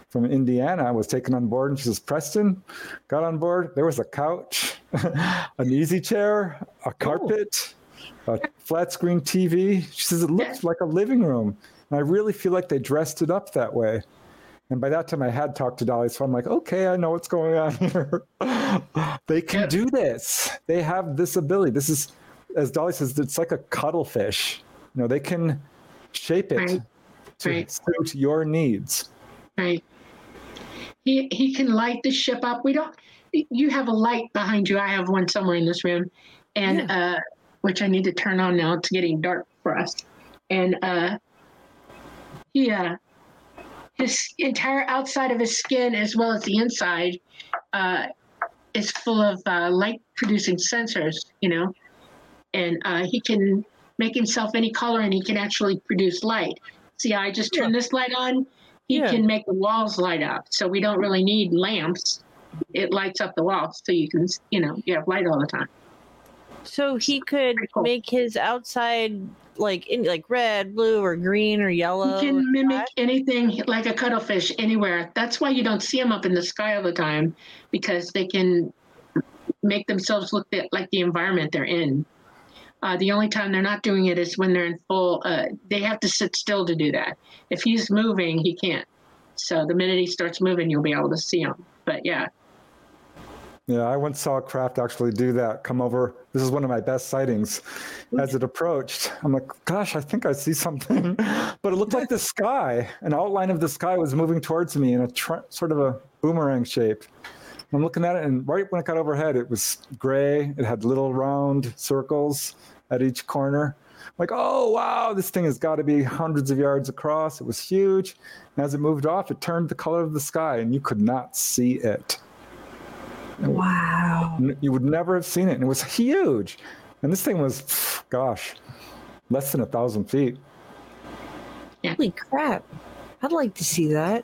C: from Indiana was taken on board, and she says, "Preston, got on board. There was a couch, [laughs] an easy chair, a oh. carpet." a flat screen TV. She says it looks like a living room. And I really feel like they dressed it up that way. And by that time, I had talked to Dolly, so I'm like, okay, I know what's going on here. [laughs] they can do this. They have this ability. This is, as Dolly says, it's like a cuttlefish. You know, they can shape it
D: Right.
C: to
D: Right.
C: suit your needs.
D: right he he can light the ship up. We don't you have a light behind you. I have one somewhere in this room. And uh which i need to turn on now. It's getting dark for us. And uh he uh his entire outside of his skin as well as the inside uh is full of uh, light producing sensors you know? And uh he can make himself any color and he can actually produce light. See i just turned this light on he
B: Yeah.
D: can make the walls light up so we don't really need lamps it lights up the walls so you can you know you have light all the time
B: So he could
D: cool.
B: make his outside like in like red, blue, or green or yellow.
D: you
B: or
D: can mimic
B: black?
D: anything like a cuttlefish anywhere that's why you don't see them up in the sky all the time because they can make themselves look like the environment they're in uh, the only time they're not doing it is when they're in full uh, they have to sit still to do that if he's moving he can't so the minute he starts moving you'll be able to see him but yeah
C: Yeah, I once saw a craft actually do that. Come over. This is one of my best sightings. As it approached, I'm like, gosh, I think I see something. [laughs] but it looked like the sky. An outline of the sky was moving towards me in a tr- sort of a boomerang shape. I'm looking at it, and right when it got overhead, it was gray. It had little round circles at each corner. Like, oh, wow, this thing has got to be hundreds of yards across. It was huge. And as it moved off, it turned the color of the sky, and you could not see it.
B: Wow.
C: You would never have seen it. And it was huge. And this thing was, gosh, less than a thousand feet.
B: Holy crap. I'd like to see that.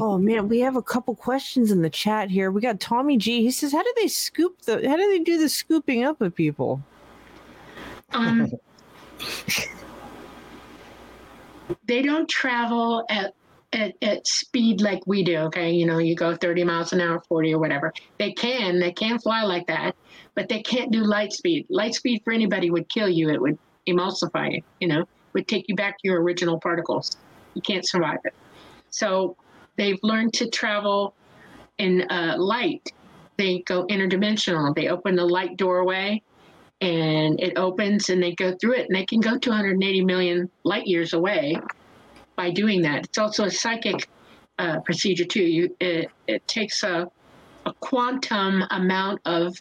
B: Oh man, we have a couple questions in the chat here. We got Tommy G. He says, "How do they scoop the? How do they do the scooping up of people?"
D: Um, [laughs] they don't travel at, at at speed like we do. Okay, you know, you go 30 miles an hour, 40 or whatever. They can, they can fly like that, but they can't do light speed. Light speed for anybody would kill you. It would emulsify you. You know, would take you back to your original particles. You can't survive it. So they've learned to travel in uh, light. They go interdimensional. They open the light doorway and it opens and they go through it and they can go 280 million light years away by doing that. It's also a psychic uh, procedure too. You, it, it takes a, a quantum amount of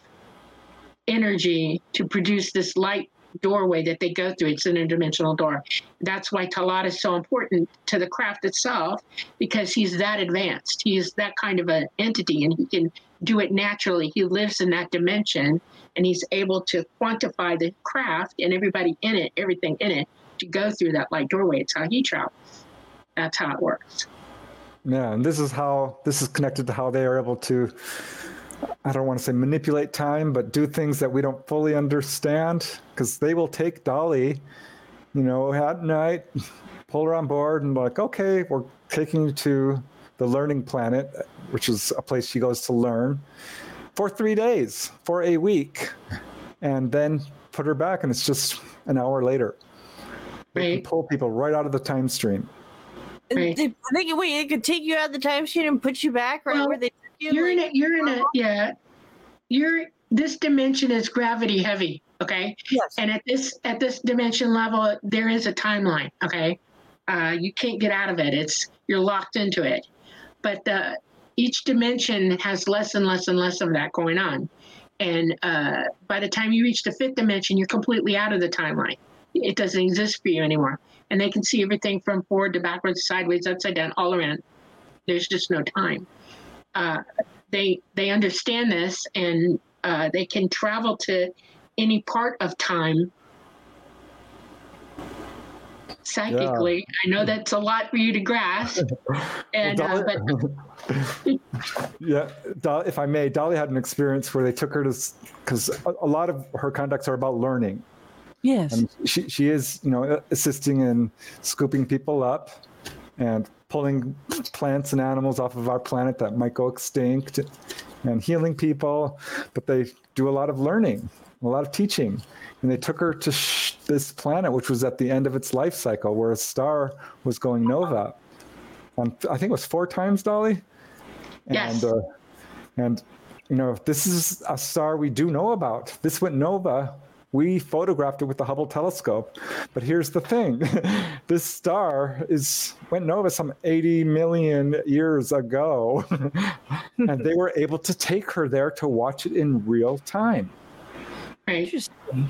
D: energy to produce this light doorway that they go through. It's an interdimensional door. That's why Talat is so important to the craft itself because he's that advanced. He's that kind of an entity and he can do it naturally. He lives in that dimension and he's able to quantify the craft and everybody in it, everything in it, to go through that light doorway. It's how he travels. That's how it works.
C: Yeah, and this is how this is connected to how they are able to I don't want to say manipulate time, but do things that we don't fully understand because they will take Dolly, you know, at night, [laughs] pull her on board and like, okay, we're taking you to the learning planet, which is a place she goes to learn for three days, for a week, and then put her back, and it's just an hour later. They can
D: Right.
C: pull people right out of the time stream.
D: Right.
B: They, they, wait, they could take you out of the time machine and put you back right
D: Well,
B: where they
D: You're in a, you're in a, yeah, you're, this dimension is gravity heavy. Okay.
B: yes.
D: And at this, at this dimension level, there is a timeline. Okay. Uh, you can't get out of it. It's, you're locked into it. But the, each dimension has less and less and less of that going on. And uh, by the time you reach the fifth dimension, you're completely out of the timeline. It doesn't exist for you anymore. And they can see everything from forward to backwards, sideways, upside down, all around. There's just no time. Uh, they they understand this, and uh, they can travel to any part of time psychically. I know that's a lot for you to grasp, [laughs] and uh,
C: Dolly-
D: but [laughs]
C: yeah, Do- if I may, Dolly had an experience where they took her to, because a, a lot of her contacts are about learning.
B: yes.
C: And she, she is, you know, assisting in scooping people up and pulling plants and animals off of our planet that might go extinct and healing people. But they do a lot of learning, a lot of teaching. And they took her to sh- this planet, which was at the end of its life cycle, where a star was going nova. On, I think it was four times, Dolly.
D: Yes.
C: Uh, and you know, this is a star we do know about. This went nova. We photographed it with the Hubble telescope. But here's the thing: [laughs] this star is went nova some 80 million years ago, [laughs] and they were able to take her there to watch it in real time.
D: right.
B: Interesting.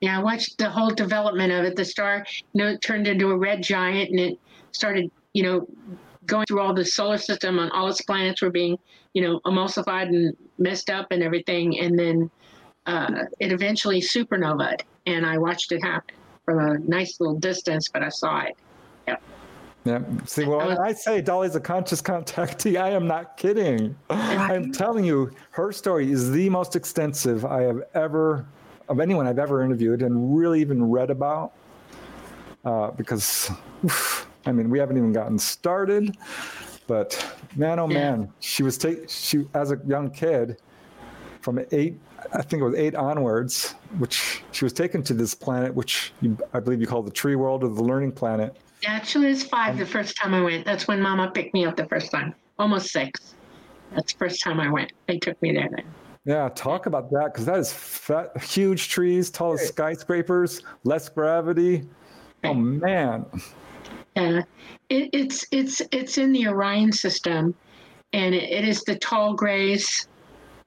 D: Yeah, I watched the whole development of it. The star, you know, it turned into a red giant, and it started, you know, going through all the solar system, and all its planets were being, you know, emulsified and messed up and everything. And then uh, it eventually supernovaed, and I watched it happen from a nice little distance, but I saw it.
C: Yeah. See, well, when I say Dolly's a conscious contactee, I am not kidding. I'm telling you, her story is the most extensive I have ever, of anyone I've ever interviewed and really even read about. Uh, because, oof, I mean, we haven't even gotten started. But man, oh man, she was take she as a young kid, from eight, I think it was eight onwards, which she was taken to this planet, which you, I believe you call the tree world or the learning planet.
D: Actually, it's five the first time I went. That's when Mama picked me up the first time. Almost six. That's the first time I went. They took me there then.
C: Yeah, talk about that because that is fat, huge trees, tall as skyscrapers, less gravity. Oh man,
D: Yeah, it, it's it's it's in the Orion system, and it, it is the tall grays,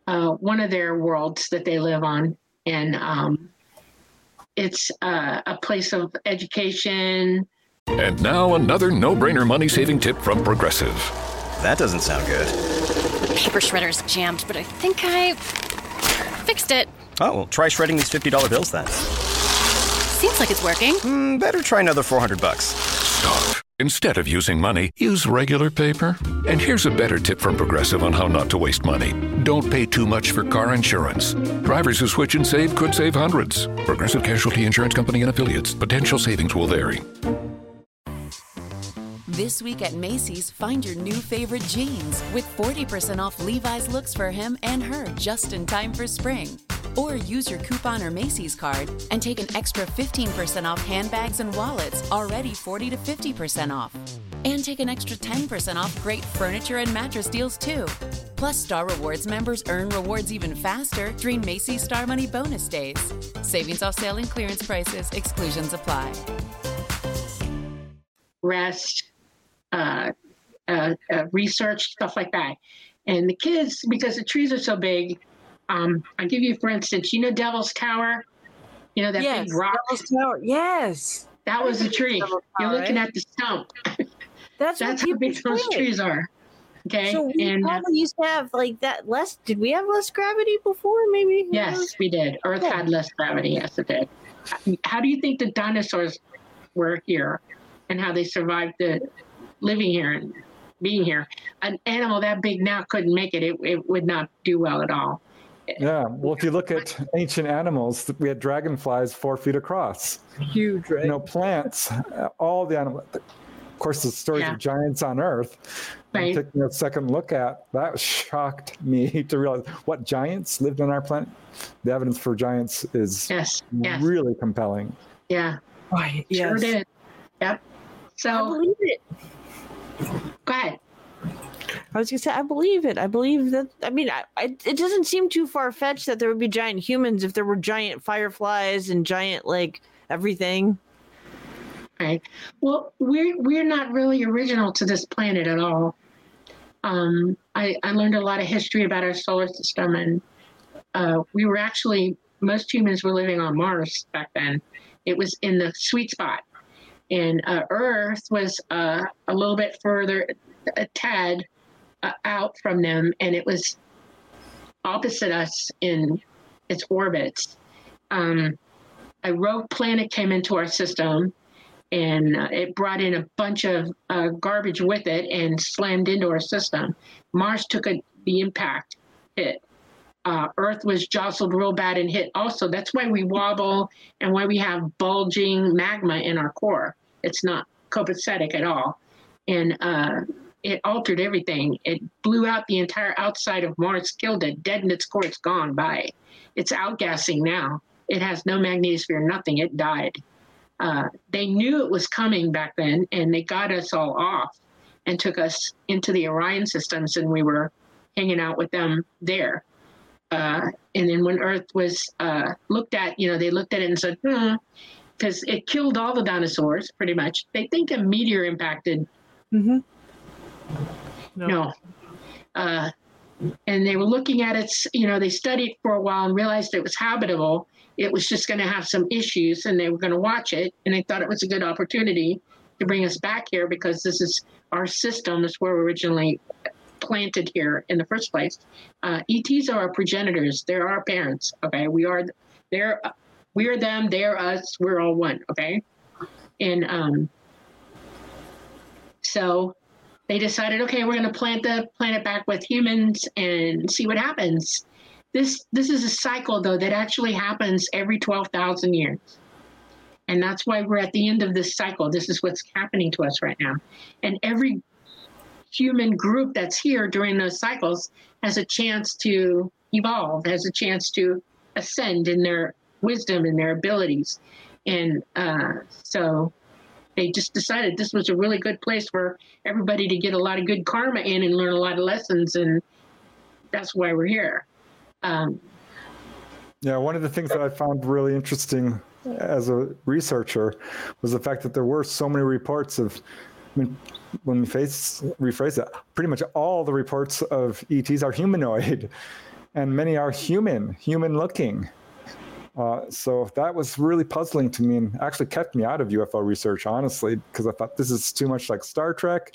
D: uh, one of their worlds that they live on, and um, it's uh, a place of education.
G: And now another no-brainer money-saving tip from Progressive.
F: That doesn't sound good.
H: The Paper shredder's jammed, but I think I fixed it.
F: Oh, well, try shredding these $50 bills then.
H: Seems like it's working.
F: Mm, better try another 400 bucks.
G: Stop. Instead of using money, use regular paper. And here's a better tip from Progressive on how not to waste money. Don't pay too much for car insurance. Drivers who switch and save could save hundreds. Progressive Casualty Insurance Company and affiliates. Potential savings will vary.
A: This week at Macy's, find your new favorite jeans with 40% off Levi's looks for him and her just in time for spring. Or use your coupon or Macy's card and take an extra 15% off handbags and wallets, already 40 to 50% off. And take an extra 10% off great furniture and mattress deals too. Plus, Star Rewards members earn rewards even faster during Macy's Star Money bonus days. Savings off sale and clearance prices, exclusions apply.
D: rest, uh, uh, uh, research, stuff like that. And the kids, because the trees are so big, um, I'll give you, for instance, you know Devil's Tower? You know that
B: yes,
D: big rock?
B: Devil's Tower. Yes,
D: That was a tree.
B: Devil's
D: You're looking
B: right?
D: at the stump. [laughs]
B: that's,
D: That's how big those
B: say.
D: trees are. Okay.
B: So we
D: and uh,
B: probably used to have like that less. Did we have less gravity before? Maybe.
D: Yes,
B: knows?
D: we did. Earth
B: Yeah.
D: had less gravity. Yes, it did. How do you think the dinosaurs were here and how they survived the living here and being here? An animal that big now couldn't make it. It, it would not do well at all.
C: Yeah. Well, if you look at [laughs] ancient animals, we had dragonflies four feet across.
B: Huge, right?
C: You know, plants, uh, all the animals. Of course, the stories
D: Yeah.
C: of giants on Earth. I'm
D: Right.
C: taking a second look at that [laughs] shocked me to realize what giants lived on our planet. The evidence for giants is
D: Yes. Yes.
C: really compelling.
D: Yeah.
B: right.
D: Sure
B: Yes.
D: did. Yep.
B: I
D: So
B: believe it.
D: go ahead.
B: I was gonna say I believe it. I believe that. I mean, I, I, it doesn't seem too far fetched that there would be giant humans if there were giant fireflies and giant like everything.
D: Right. Well, we're we're not really original to this planet at all. Um, I, I learned a lot of history about our solar system, and uh, we were actually most humans were living on Mars back then. It was in the sweet spot, and uh, Earth was uh, a little bit further, a tad out from them, and it was opposite us in its orbits. Um, a rogue planet came into our system and uh, it brought in a bunch of uh, garbage with it and slammed into our system. Mars took a, the impact hit. Uh, Earth was jostled real bad and hit also. That's why we wobble and why we have bulging magma in our core. It's not copacetic at all. And uh, it altered everything. It blew out the entire outside of Mars, killed it, deadened its core. It's gone by. It's outgassing now. It has no magnetosphere, nothing. It died uh, they knew it was coming back then and they got us all off and took us into the Orion systems and we were hanging out with them there. Uh, and then when Earth was uh, looked at, you know, they looked at it and said, hmm, because it killed all the dinosaurs pretty much. They think a meteor impacted.
B: Mm-hmm.
D: No. Uh, and they were looking at it, you know, they studied for a while and realized it was habitable. It was just going to have some issues and they were going to watch it. And they thought it was a good opportunity to bring us back here because this is our system, is where we originally planted here in the first place. Uh, ETs are our progenitors, they're our parents, okay? We are, they're, we are them, they're us, we're all one, okay? And um, so they decided, okay, we're going to plant the planet back with humans and see what happens. This this is a cycle though that actually happens every 12,000 years. And that's why we're at the end of this cycle. This is what's happening to us right now. And every human group that's here during those cycles has a chance to evolve, has a chance to ascend in their wisdom and their abilities. And uh, so they just decided this was a really good place for everybody to get a lot of good karma in and learn a lot of lessons. And that's why we're here. Um,
C: Yeah, one of the things that I found really interesting as a researcher was the fact that there were so many reports of, I mean, when we face, rephrase that, pretty much all the reports of ETs are humanoid, and many are human, human looking. Uh, so that was really puzzling to me and actually kept me out of UFO research, honestly, because I thought this is too much like Star Trek.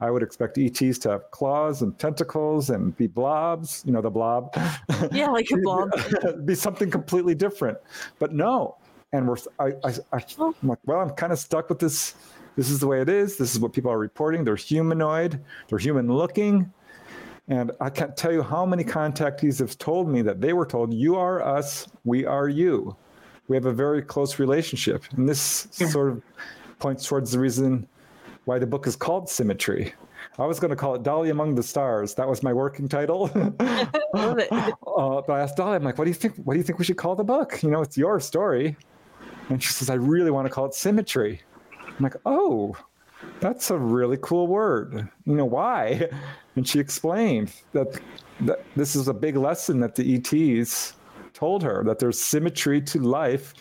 C: I would expect ETs to have claws and tentacles and be blobs, you know, the blob. [laughs]
B: Yeah, like a blob. [laughs]
C: be something completely different. But no, and we're I, I, I am like, well, I'm kind of stuck with this. This is the way it is. This is what people are reporting. They're humanoid. They're human looking. And I can't tell you how many contactees have told me that they were told, "You are us. We are you." We have a very close relationship, and this sort of points towards the reason why the book is called Symmetry. I was going to call it Dolly Among the Stars. That was my working title. [laughs] [laughs] uh, but I asked Dolly, I'm like, what do you think? What do you think we should call the book? You know, it's your story. And she says, I really want to call it Symmetry. I'm like, oh, that's a really cool word. You know, why? [laughs] And she explained that, that this is a big lesson that the ETs told her that there's symmetry to life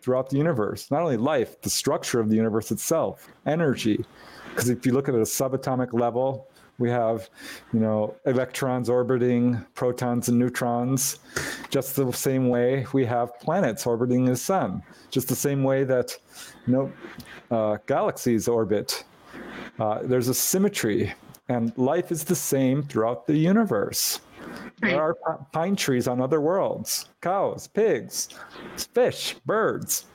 C: throughout the universe. Not only life, the structure of the universe itself, energy. Because if you look at a subatomic level, we have, you know, electrons orbiting protons and neutrons, just the same way we have planets orbiting the sun, just the same way that, you know, uh, galaxies orbit. Uh, there's a symmetry, and life is the same throughout the universe. There are pine trees on other worlds, cows, pigs, fish, birds.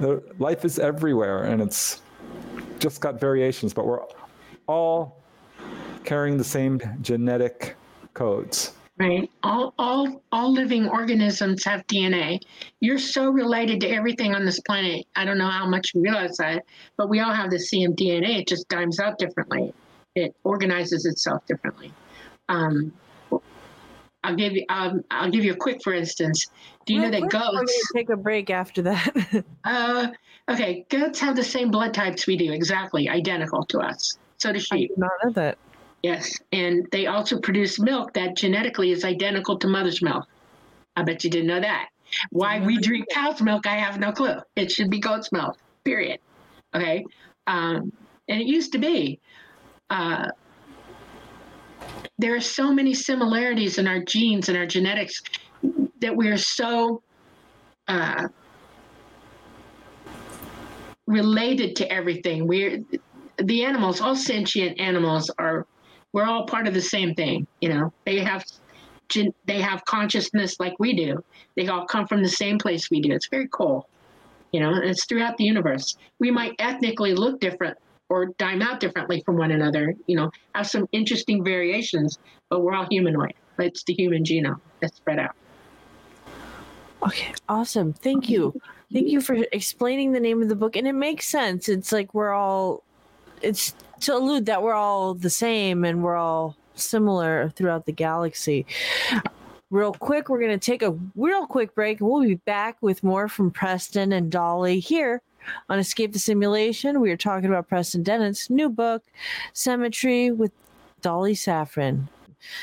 C: The, life is everywhere, and it's just got variations, but we're all carrying the same genetic codes.
D: Right. All all all living organisms have DNA. You're so related to everything on this planet. I don't know how much you realize that, but we all have the same DNA. It just dimes out differently. It organizes itself differently. Um, I'll give you. Um, I'll give you a quick, for instance. Do you know that goats? We're
B: going to take a break after that. [laughs]
D: uh, okay. Goats have the same blood types we do, exactly identical to us. So do sheep.
B: I did not know that.
D: Yes, and they also produce milk that genetically is identical to mother's milk. I bet you didn't know that. Why we drink cow's milk, I have no clue. It should be goat's milk. Period. Okay, um, and it used to be. Uh, there are so many similarities in our genes and our genetics that we are so uh, related to everything. We're the animals, all sentient animals are we're all part of the same thing. You know, they have they have consciousness like we do. They all come from the same place we do. It's very cool. You know, it's throughout the universe. We might ethnically look different or dime out differently from one another. You know, have some interesting variations, but we're all humanoid. It's the human genome that's spread out.
B: Okay, awesome. Thank you. Thank you for explaining the name of the book. And it makes sense. It's like we're all, it's to allude that we're all the same and we're all similar throughout the galaxy. Real quick, we're going to take a real quick break we'll be back with more from Preston and Dolly here on Escape the Simulation. We are talking about Preston Dennett's new book, Symmetry with Dolly Safran.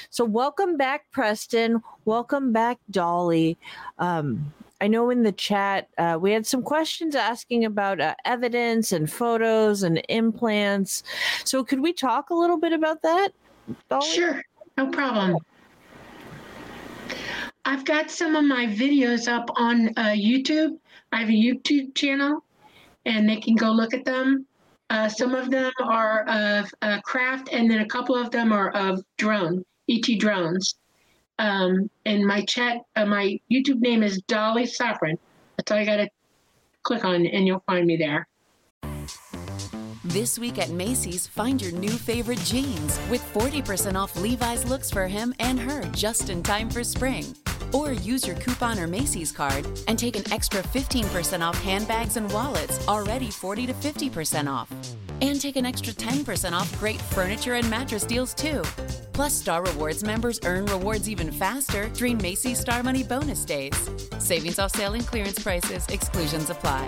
B: So, welcome back, Preston. Welcome back, Dolly. Um, I know in the chat uh, we had some questions asking about uh, evidence and photos and implants. So, could we talk a little bit about that?
D: Dolly? Sure, no problem. I've got some of my videos up on uh, YouTube. I have a YouTube channel, and they can go look at them. Uh, some of them are of uh, craft, and then a couple of them are of drone, ET drones. Um, and my chat, uh, my YouTube name is Dolly Safran. That's all you got to click on, and you'll find me there.
A: This week at Macy's, find your new favorite jeans with 40% off Levi's looks for him and her just in time for spring. Or use your coupon or Macy's card and take an extra 15% off handbags and wallets, already 40 to 50% off. And take an extra 10% off great furniture and mattress deals too. Plus, Star Rewards members earn rewards even faster during Macy's Star Money bonus days. Savings off sale and clearance prices, exclusions apply.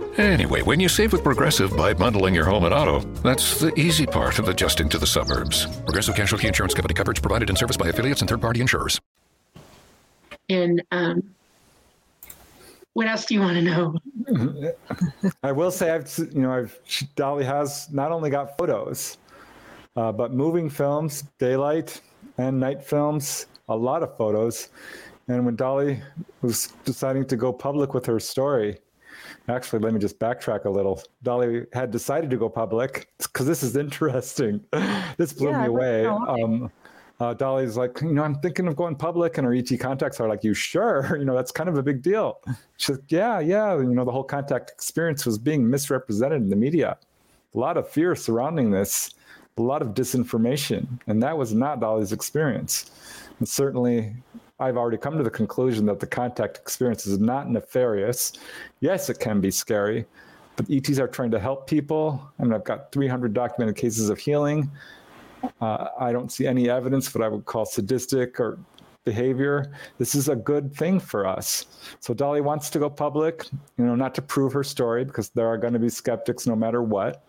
G: Anyway, when you save with Progressive by bundling your home and auto, that's the easy part of adjusting to the suburbs. Progressive Casualty Insurance Company coverage provided and serviced by affiliates and third party insurers.
D: And um, what else do you want to know? [laughs]
C: I will say, I've you know, I've Dolly has not only got photos, Uh, but moving films, daylight and night films, a lot of photos. And when Dolly was deciding to go public with her story, actually, let me just backtrack a little. Dolly had decided to go public because this is interesting. [laughs] this blew
B: Yeah,
C: me away.
B: wanna know why.
C: Um, uh, Dolly's like, you know, I'm thinking of going public, and her ET contacts are like, you sure? [laughs] You know, that's kind of a big deal. She's like, yeah, yeah. You know, the whole contact experience was being misrepresented in the media. A lot of fear surrounding this, a lot of disinformation, and that was not Dolly's experience. And certainly, I've already come to the conclusion that the contact experience is not nefarious. Yes, it can be scary, but ETs are trying to help people. I mean, I've got 300 documented cases of healing. Uh, I don't see any evidence what I would call sadistic or behavior. This is a good thing for us. So Dolly wants to go public, you know, not to prove her story because there are going to be skeptics no matter what,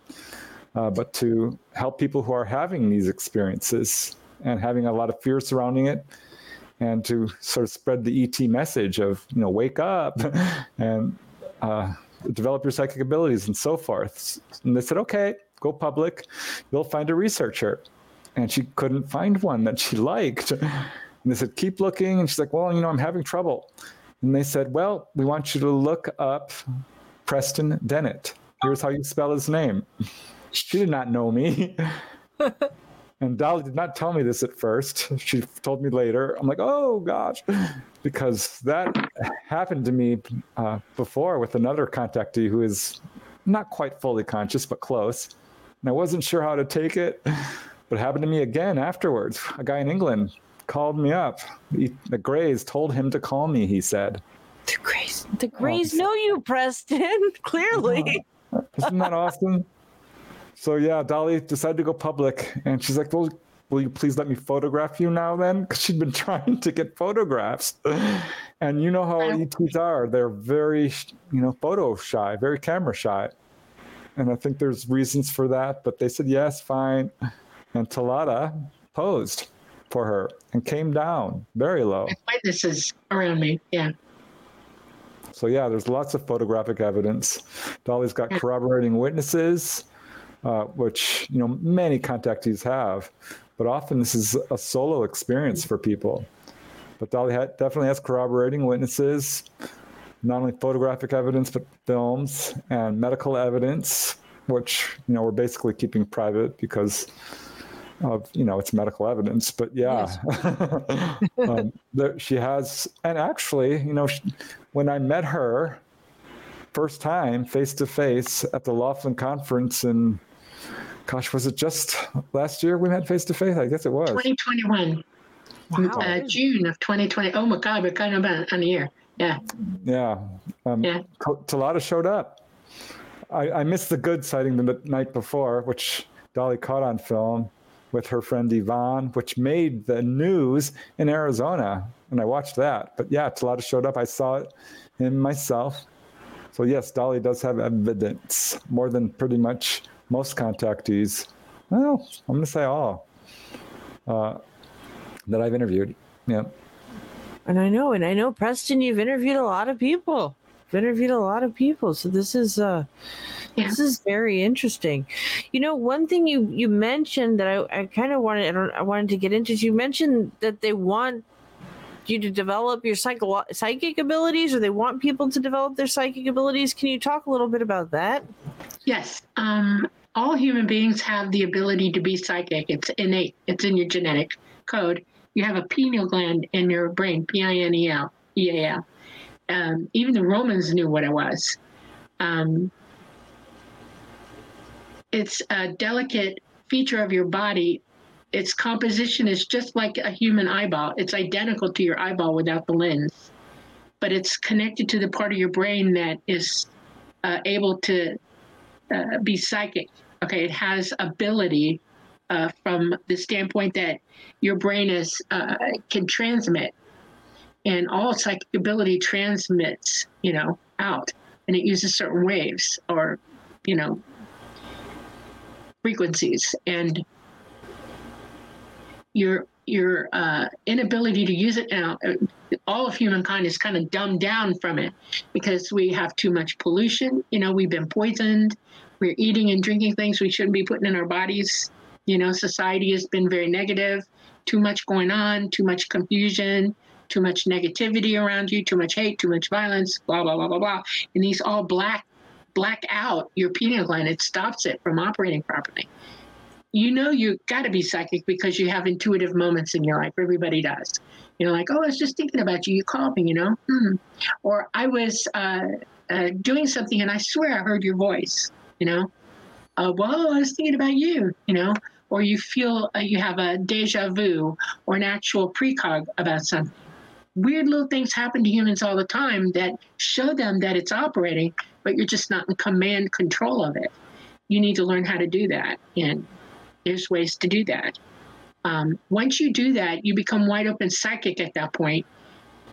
C: uh, but to help people who are having these experiences and having a lot of fear surrounding it and to sort of spread the ET message of, you know, wake up [laughs] and uh, develop your psychic abilities and so forth. And they said, okay, go public. You'll find a researcher. And she couldn't find one that she [laughs] liked. And they said, keep looking. And she's like, well, you know, I'm having trouble. And they said, well, we want you to look up Preston Dennett. Here's how you spell his name. [laughs] She did not know me. And Dolly did not tell me this at first. [laughs] She told me later. I'm like, oh gosh, because that happened to me uh, before with another contactee who is not quite fully conscious, but close. And I wasn't sure how to take it, but it happened to me again afterwards. A guy in England called me up. He, the Greys told him to call me, he said.
B: The Greys, the Greys know you, Preston. [laughs] Clearly. [laughs]
C: Isn't that awesome? So yeah, Dolly decided to go public, and she's like, "Well, will you please let me photograph you now?" Then, [laughs] because she'd been trying to get photographs, and you know how ETs are; they're very, you know, photo shy, very camera shy, and I think there's reasons for that. But they said yes, fine, and Talada posed for her and came down very low.
D: Witnesses around me. Yeah.
C: So yeah, there's lots of photographic evidence. Dolly's got corroborating witnesses, uh, which you know many contactees have, but often this is a solo experience for people. But Dolly ha- definitely has corroborating witnesses, not only photographic evidence but films and medical evidence, which you know we're basically keeping private because of you know it's medical evidence but yeah [laughs] um, there, she has and actually you know she, when i met her first time face to face at the laughlin conference in gosh was it just last year we met face to face i guess it was
D: 2021. Uh, June of 2020. Oh my God, we're kind of on, on a year. Yeah.
C: yeah um,
D: Yeah.
C: T- talata showed up I, I missed the good sighting the night before which dolly caught on film with her friend Yvonne, which made the news in Arizona. And I watched that. But yeah, Talata showed up. I saw it in myself. So yes, Dolly does have evidence more than pretty much most contactees. Well, I'm going to say all uh, that I've interviewed. Yeah.
B: And I know, and I know, Preston, you've interviewed a lot of people. You've interviewed a lot of people. So this is uh this is very interesting. You know, one thing you you mentioned that I, I kind of wanted I, don't, I wanted to get into is you mentioned that they want you to develop your psycho- psychic abilities or they want people to develop their psychic abilities. Can you talk a little bit about that?
D: Yes. Um, all human beings have the ability to be psychic. It's innate. It's in your genetic code. You have a pineal gland in your brain, P-I-N-E-L, E-A-L. Um, even the Romans knew what it was. Um, it's a delicate feature of your body. Its composition is just like a human eyeball. It's identical to your eyeball without the lens, but it's connected to the part of your brain that is uh, able to uh, be psychic. Okay, it has ability uh, from the standpoint that your brain is uh, can transmit, and all psychic ability transmits, you know, out, and it uses certain waves or, you know, frequencies, and your your uh, inability to use it now. uh, All of humankind is kind of dumbed down from it because we have too much pollution. You know, we've been poisoned. We're eating and drinking things we shouldn't be putting in our bodies. You know, society has been very negative, too much going on, too much confusion, too much negativity around you, too much hate, too much violence, blah, blah, blah, blah, blah. And these all black black out your pineal gland. It stops it from operating properly. You know you got to be psychic because you have intuitive moments in your life. Everybody does. You know, like, oh, I was just thinking about you. You called me, you know? Hmm. Or I was uh, uh, doing something and I swear I heard your voice, you know? Uh, well, I was thinking about you, you know? Or you feel uh, you have a deja vu or an actual precog about something weird little things happen to humans all the time that show them that it's operating, but you're just not in command control of it. You need to learn how to do that. And there's ways to do that. Um, once you do that, you become wide open psychic at that point.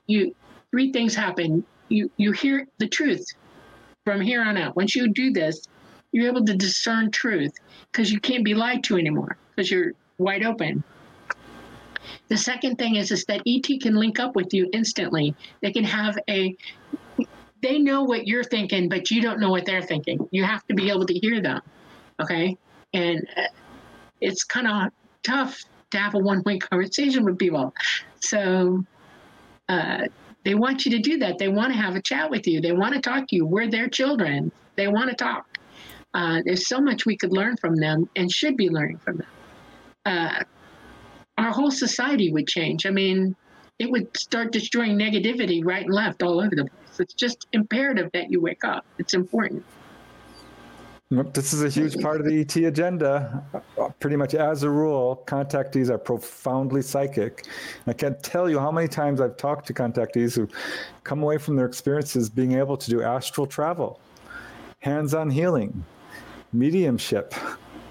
D: You three things happen. You you hear the truth from here on out. Once you do this, you're able to discern truth because you can't be lied to anymore because you're wide open. The second thing is, is that ET can link up with you instantly. They can have a, they know what you're thinking, but you don't know what they're thinking. You have to be able to hear them. Okay. And uh, it's kind of tough to have a one way conversation with people. So, uh, they want you to do that. They want to have a chat with you. They want to talk to you. We're their children. They want to talk. Uh, there's so much we could learn from them and should be learning from them. Uh, our whole society would change. I mean, it would start destroying negativity right and left all over the place. It's just imperative that you wake up. It's important.
C: This is a huge part of the ET agenda. Pretty much as a rule, contactees are profoundly psychic. I can't tell you how many times I've talked to contactees who come away from their experiences being able to do astral travel, hands on healing, mediumship,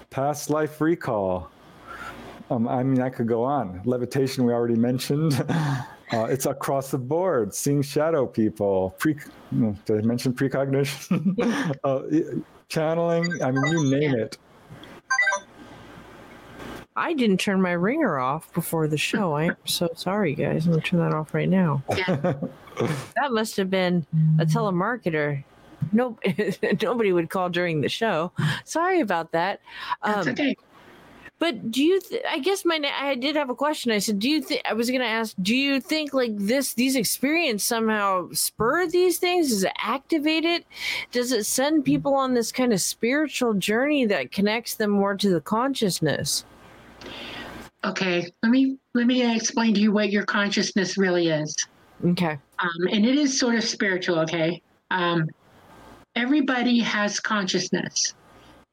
C: past life recall, um, I mean, I could go on. Levitation, we already mentioned. [laughs] Uh, it's across the board. Seeing shadow people. Pre, did I mention precognition? [laughs] uh, channeling. I mean, you name it.
B: I didn't turn my ringer off before the show. I'm so sorry, guys. I'm gonna turn that off right now. [laughs] that must have been a telemarketer. Nope, [laughs] nobody would call during the show. Sorry about that.
D: Um, That's okay.
B: But do you? Th- I guess my I did have a question. I said, do you think? I was going to ask, do you think like this these experience somehow spur these things? Does it activate it? Does it send people on this kind of spiritual journey that connects them more to the consciousness?
D: Okay, let me let me explain to you what your consciousness really is.
B: Okay.
D: Um, and it is sort of spiritual. Okay. Um, everybody has consciousness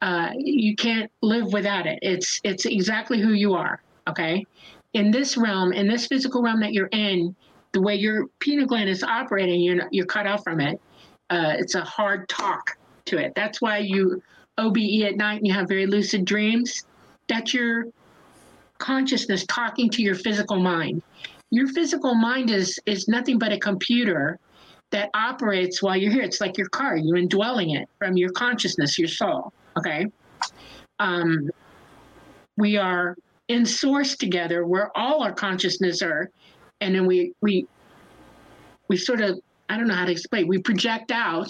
D: uh, you can't live without it. It's it's exactly who you are. Okay, in this realm, in this physical realm that you're in, the way your pineal gland is operating, you're you're cut off from it. Uh, it's a hard talk to it. That's why you OBE at night and you have very lucid dreams. That's your consciousness talking to your physical mind. Your physical mind is is nothing but a computer that operates while you're here. It's like your car. You're indwelling it from your consciousness, your soul. Okay. Um, we are in source together where all our consciousness are, and then we we we sort of I don't know how to explain. We project out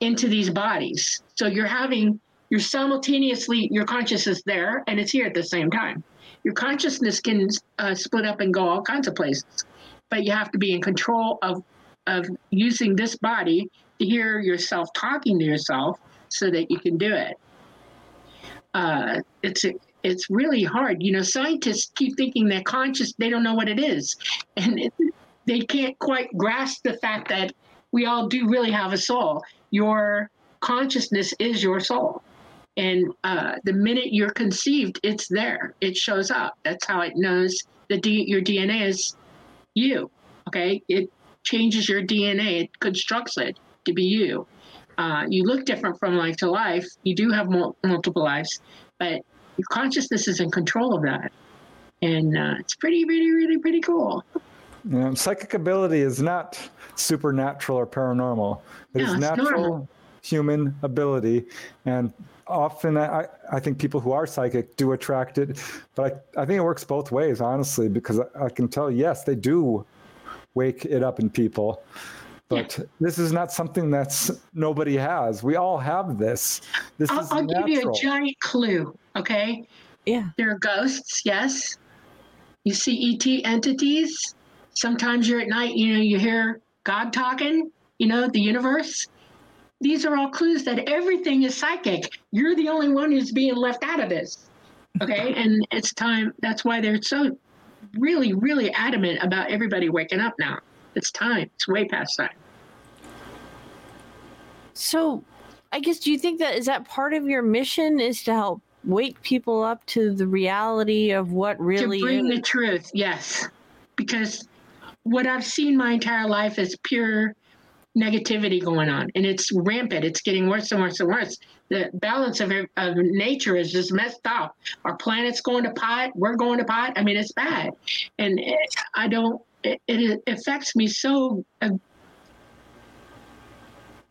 D: into these bodies. So you're having you're simultaneously your consciousness there and it's here at the same time. Your consciousness can uh, split up and go all kinds of places, but you have to be in control of of using this body to hear yourself talking to yourself so that you can do it. Uh, it's a, it's really hard. You know, scientists keep thinking they're conscious; they don't know what it is, and it, they can't quite grasp the fact that we all do really have a soul. Your consciousness is your soul, and uh, the minute you're conceived, it's there. It shows up. That's how it knows that D- your DNA is you. Okay, it changes your DNA. It constructs it to be you uh, you look different from life to life. You do have mul- multiple lives, but your consciousness is in control of that. And uh, it's pretty, really, really pretty cool.
C: Yeah, psychic ability is not supernatural or paranormal. It
D: no,
C: is natural
D: normal.
C: human ability. And often I, I think people who are psychic do attract it. But I, I think it works both ways, honestly, because I, I can tell, yes, they do wake it up in people but yeah. this is not something that's nobody has. We all have this. This
D: I'll,
C: is
D: I'll
C: natural.
D: give you a giant clue. Okay,
B: Yeah.
D: There are ghosts, yes. You see ET entities. Sometimes you're at night, you know, you hear God talking, you know, the universe. These are all clues that everything is psychic. You're the only one who's being left out of this. Okay. [laughs] and it's time. That's why they're so really, really adamant about everybody waking up now. It's time. It's way past time.
B: So, I guess do you think that is that part of your mission is to help wake people up to the reality of what really
D: to bring
B: is?
D: the truth yes because what i've seen my entire life is pure negativity going on and it's rampant. It's getting worse and worse and worse. The balance of, of nature is just messed up. Our planet's going to pot. We're going to pot. I mean it's bad. And it, i don't it, it affects me so uh,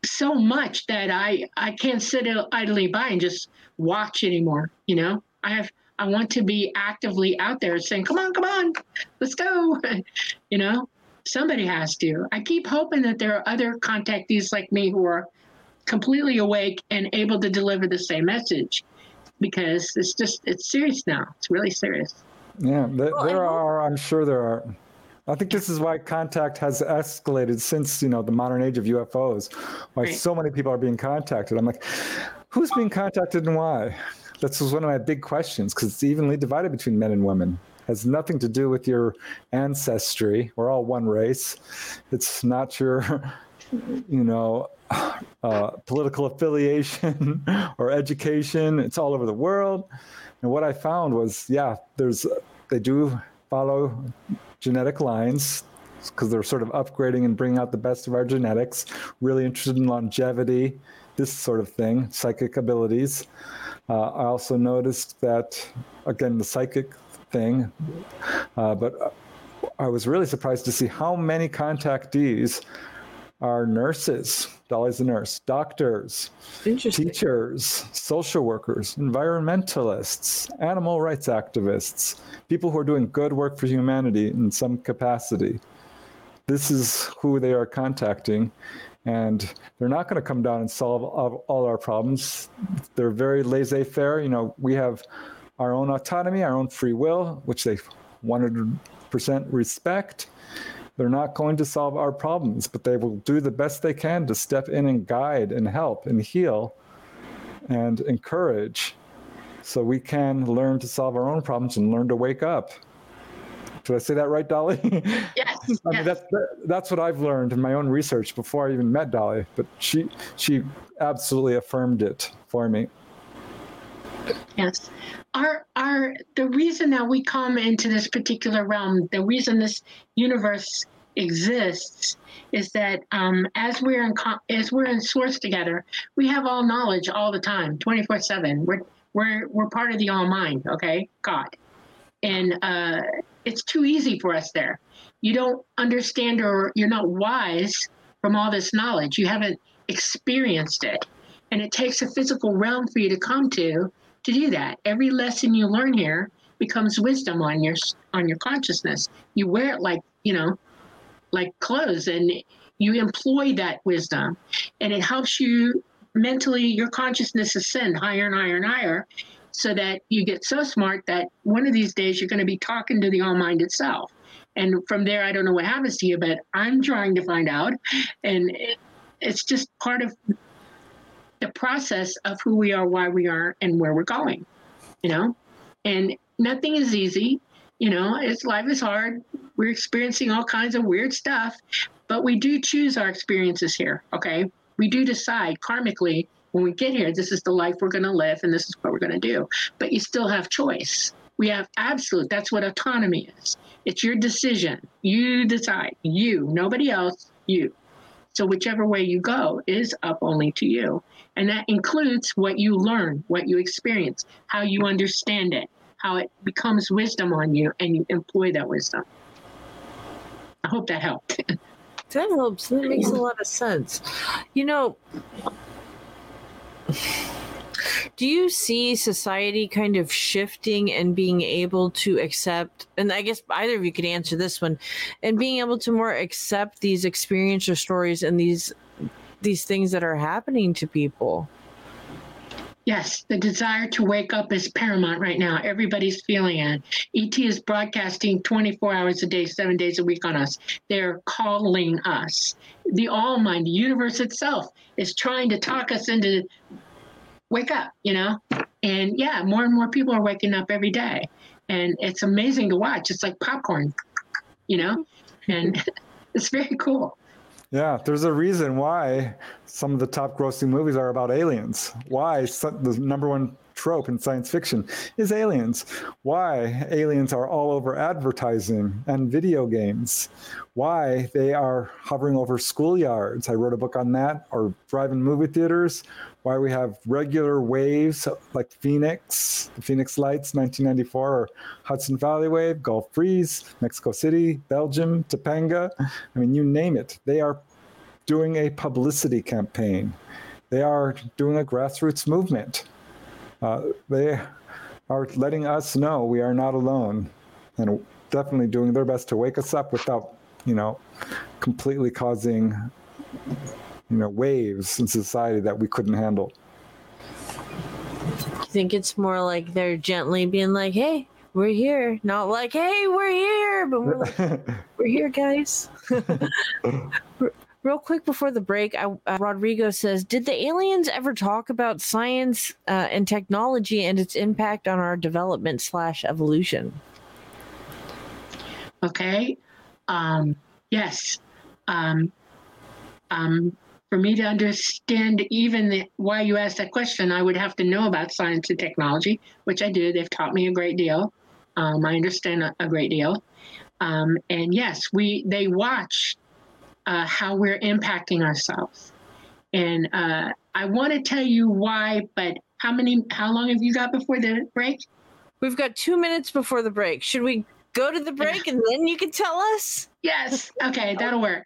D: so much that I I can't sit idly by and just watch anymore. You know, I have I want to be actively out there saying, "Come on, come on, let's go." [laughs] you know, somebody has to. I keep hoping that there are other contactees like me who are completely awake and able to deliver the same message because it's just it's serious now. It's really serious.
C: Yeah, there, there are. I'm sure there are. I think this is why contact has escalated since you know the modern age of UFOs. Why
D: Right.
C: so many people are being contacted. I'm like, who's being contacted and why? That's was one of my big questions because it's evenly divided between men and women. Has nothing to do with your ancestry. We're all one race. It's not your, [laughs] you know, [sighs] uh, political affiliation [laughs] or education. It's all over the world. And what I found was, yeah, there's they do follow genetic lines because they're sort of upgrading and bringing out the best of our genetics. Really interested in longevity, this sort of thing, psychic abilities. Uh, I also noticed that, again, the psychic thing, uh, but I was really surprised to see how many contactees are nurses. Dolly's a nurse, doctors, teachers, social workers, environmentalists, animal rights activists, people who are doing good work for humanity in some capacity. This is who they are contacting, and they're not going to come down and solve all, our problems. They're very laissez faire. You know, we have our own autonomy, our own free will, which they 100% respect. They're not going to solve our problems, but they will do the best they can to step in and guide and help and heal and encourage so we can learn to solve our own problems and learn to wake up. Did I say that right, Dolly? [laughs]
D: Yes.
C: I mean,
D: yes.
C: that's that's what I've learned in my own research before I even met Dolly. But she she absolutely affirmed it for me.
D: Yes. Our our the reason that we come into this particular realm, the reason this universe exists is that um, as we're in as we're in source together, we have all knowledge all the time, 24/7. We're we're we're part of the all mind, okay? God. And uh, it's too easy for us there. You don't understand or you're not wise from all this knowledge. You haven't experienced it. And it takes a physical realm for you to come to to do that. Every lesson you learn here becomes wisdom on your on your consciousness. You wear it like, you know, like clothes and you employ that wisdom and it helps you mentally your consciousness ascend higher and higher and higher so that you get so smart that one of these days you're going to be talking to the all mind itself and from there i don't know what happens to you but i'm trying to find out and it, it's just part of the process of who we are why we are and where we're going you know? And nothing is easy you know? It's life is hard. We're experiencing all kinds of weird stuff but we do choose our experiences here okay? We do decide karmically when we get here this is the life we're going to live and this is what we're going to do. But you still have choice. We have absolute that's what autonomy is. It's your decision. You decide. You nobody else you so whichever way you go is up only to you and that includes what you learn what you experience how you understand it how it becomes wisdom on you and you employ that wisdom i hope that helped [laughs]
B: That helps. That makes a lot of sense. You know, do you see society kind of shifting and being able to accept and i guess either of you could answer this one and being able to more accept these experiencer stories and these these things that are happening to people
D: Yes, the desire to wake up is paramount right now. Everybody's feeling it. ET is broadcasting 24 hours a day, seven days a week on us. They're calling us. The All Mind, the universe itself, is trying to talk us into wake up, you know? And yeah, more and more people are waking up every day. And it's amazing to watch. It's like popcorn, you know? And [laughs] it's very cool.
C: Yeah, there's a reason why some of the top grossing movies are about aliens. Why the number one trope in science fiction is aliens. Why aliens are all over advertising and video games. Why they are hovering over schoolyards. I wrote a book on that, or driving movie theaters. Why we have regular waves like Phoenix, the Phoenix Lights, 1994, or Hudson Valley Wave, Gulf Breeze, Mexico City, Belgium, Topanga. I mean, you name it. They are doing a publicity campaign. They are doing a grassroots movement. Uh, they are letting us know we are not alone and definitely doing their best to wake us up without, you know, completely causing, you know, waves in society that we couldn't handle.
B: I think it's more like they're gently being like, hey, we're here. Not like, hey, we're here, but we're, like, [laughs] we're here, guys. [laughs] Real quick before the break, I, uh, Rodrigo says, "Did the aliens ever talk about science uh, and technology and its impact on our development slash evolution?"
D: Okay. Um, yes. Um, um, for me to understand even the, why you asked that question, I would have to know about science and technology, which I do. They've taught me a great deal. Um, I understand a, a great deal. Um, and yes, we they watch uh, how we're impacting ourselves. And uh, I want to tell you why, but how many, how long have you got before the break?
B: We've got two minutes before the break. Should we go to the break and then you can tell us?
D: Yes. Okay, that'll work.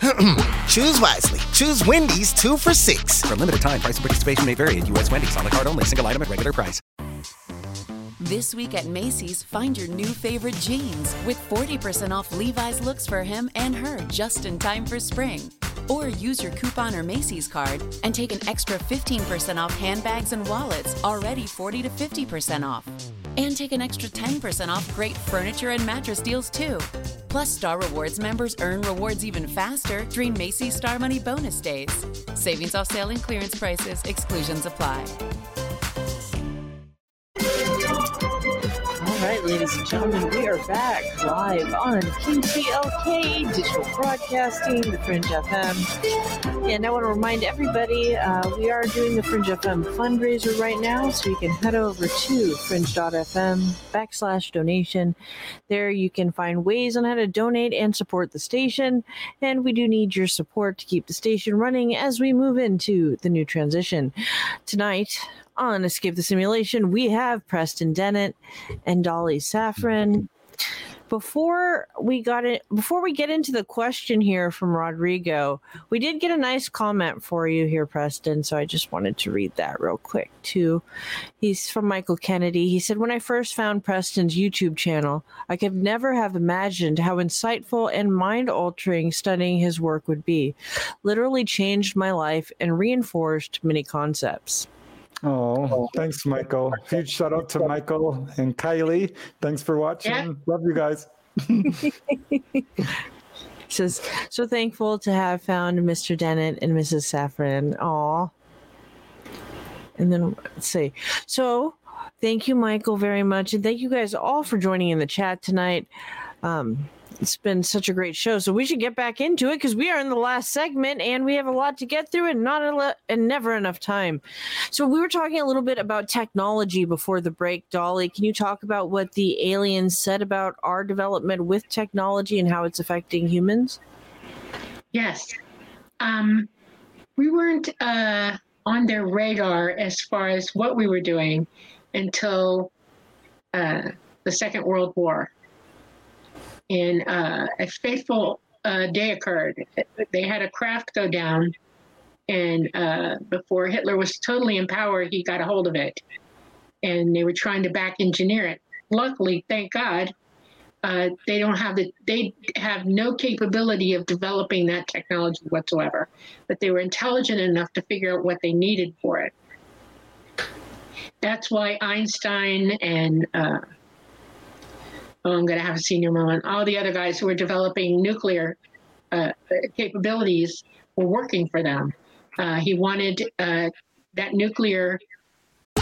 E: [clears throat] Choose wisely. Choose Wendy's two for six.
F: For limited time, price and participation may vary at U.S. Wendy's on the card only, single item at regular price.
A: This week at Macy's, find your new favorite jeans with 40% off Levi's looks for him and her just in time for spring. Or use your coupon or Macy's card and take an extra 15% off handbags and wallets, already 40 to 50% off. And take an extra 10% off great furniture and mattress deals too. Plus, Star Rewards members earn rewards even faster during Macy's Star Money bonus days. Savings off sale and clearance prices, exclusions apply.
B: All right, ladies and gentlemen, we are back live on KTLK Digital Broadcasting, the Fringe FM. And I want to remind everybody uh, we are doing the Fringe FM fundraiser right now, so you can head over to fringe.fm backslash donation. There you can find ways on how to donate and support the station. And we do need your support to keep the station running as we move into the new transition. Tonight, on Escape the Simulation, we have Preston Dennett and Dolly Safran. Before we got it, before we get into the question here from Rodrigo, we did get a nice comment for you here, Preston. So I just wanted to read that real quick too. He's from Michael Kennedy. He said, "When I first found Preston's YouTube channel, I could never have imagined how insightful and mind-altering studying his work would be. Literally changed my life and reinforced many concepts."
C: Oh, thanks, Michael. Huge shout out to Michael and Kylie. Thanks for watching.
D: Yeah.
C: Love you guys. [laughs]
B: says so thankful to have found Mr. Dennett and Mrs. Safran. Aw. And then let's see. So thank you, Michael, very much. And thank you guys all for joining in the chat tonight. Um, it's been such a great show. So we should get back into it because we are in the last segment and we have a lot to get through and not a le- and never enough time. So we were talking a little bit about technology before the break. Dolly, can you talk about what the aliens said about our development with technology and how it's affecting humans?
D: Yes. Um, we weren't uh, on their radar as far as what we were doing until uh, the Second World War. And uh, a fateful uh, day occurred. They had a craft go down, and uh, before Hitler was totally in power, he got a hold of it, and they were trying to back engineer it. Luckily, thank God, uh, they don't have the they have no capability of developing that technology whatsoever, but they were intelligent enough to figure out what they needed for it. That's why Einstein and uh, oh, I'm going to have a senior moment. All the other guys who were developing nuclear uh, capabilities were working for them. Uh, he wanted uh, that nuclear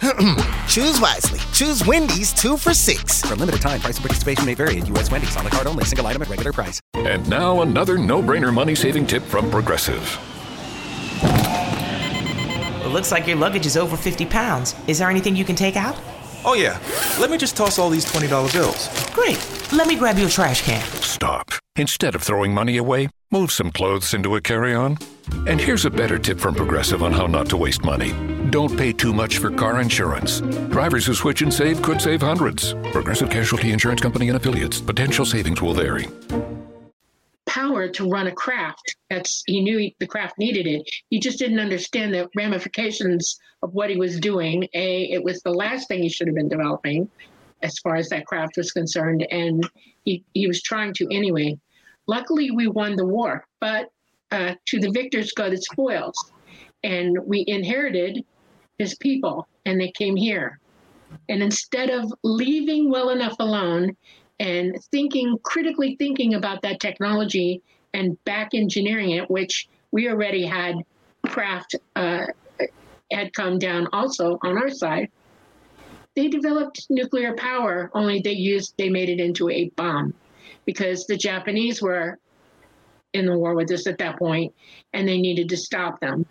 E: [clears throat] Choose wisely. Choose Wendy's two for six.
F: For limited time, price and participation may vary at U.S. Wendy's on the card only, single item at regular price.
G: And now another no-brainer money-saving tip from Progressive.
I: It looks like your luggage is over 50 pounds. Is there anything you can take out?
J: Oh, yeah. Let me just toss all these $20 bills.
I: Great. Let me grab you a trash can.
G: Stop. Instead of throwing money away, move some clothes into a carry-on. And here's a better tip from Progressive on how not to waste money. Don't pay too much for car insurance. Drivers who switch and save could save hundreds. Progressive Casualty Insurance Company and affiliates. Potential savings will vary.
D: power to run a craft. That's he knew he, the craft needed it. He just didn't understand the ramifications of what he was doing. A, it was the last thing he should have been developing, as far as that craft was concerned, and he he was trying to anyway. Luckily, we won the war, but uh, to the victors go the spoils, and we inherited his people, and they came here. And instead of leaving well enough alone and thinking critically thinking about that technology and back engineering it, which we already had craft uh, had come down also on our side. They developed nuclear power, only they used they made it into a bomb because the Japanese were in the war with us at that point and they needed to stop them.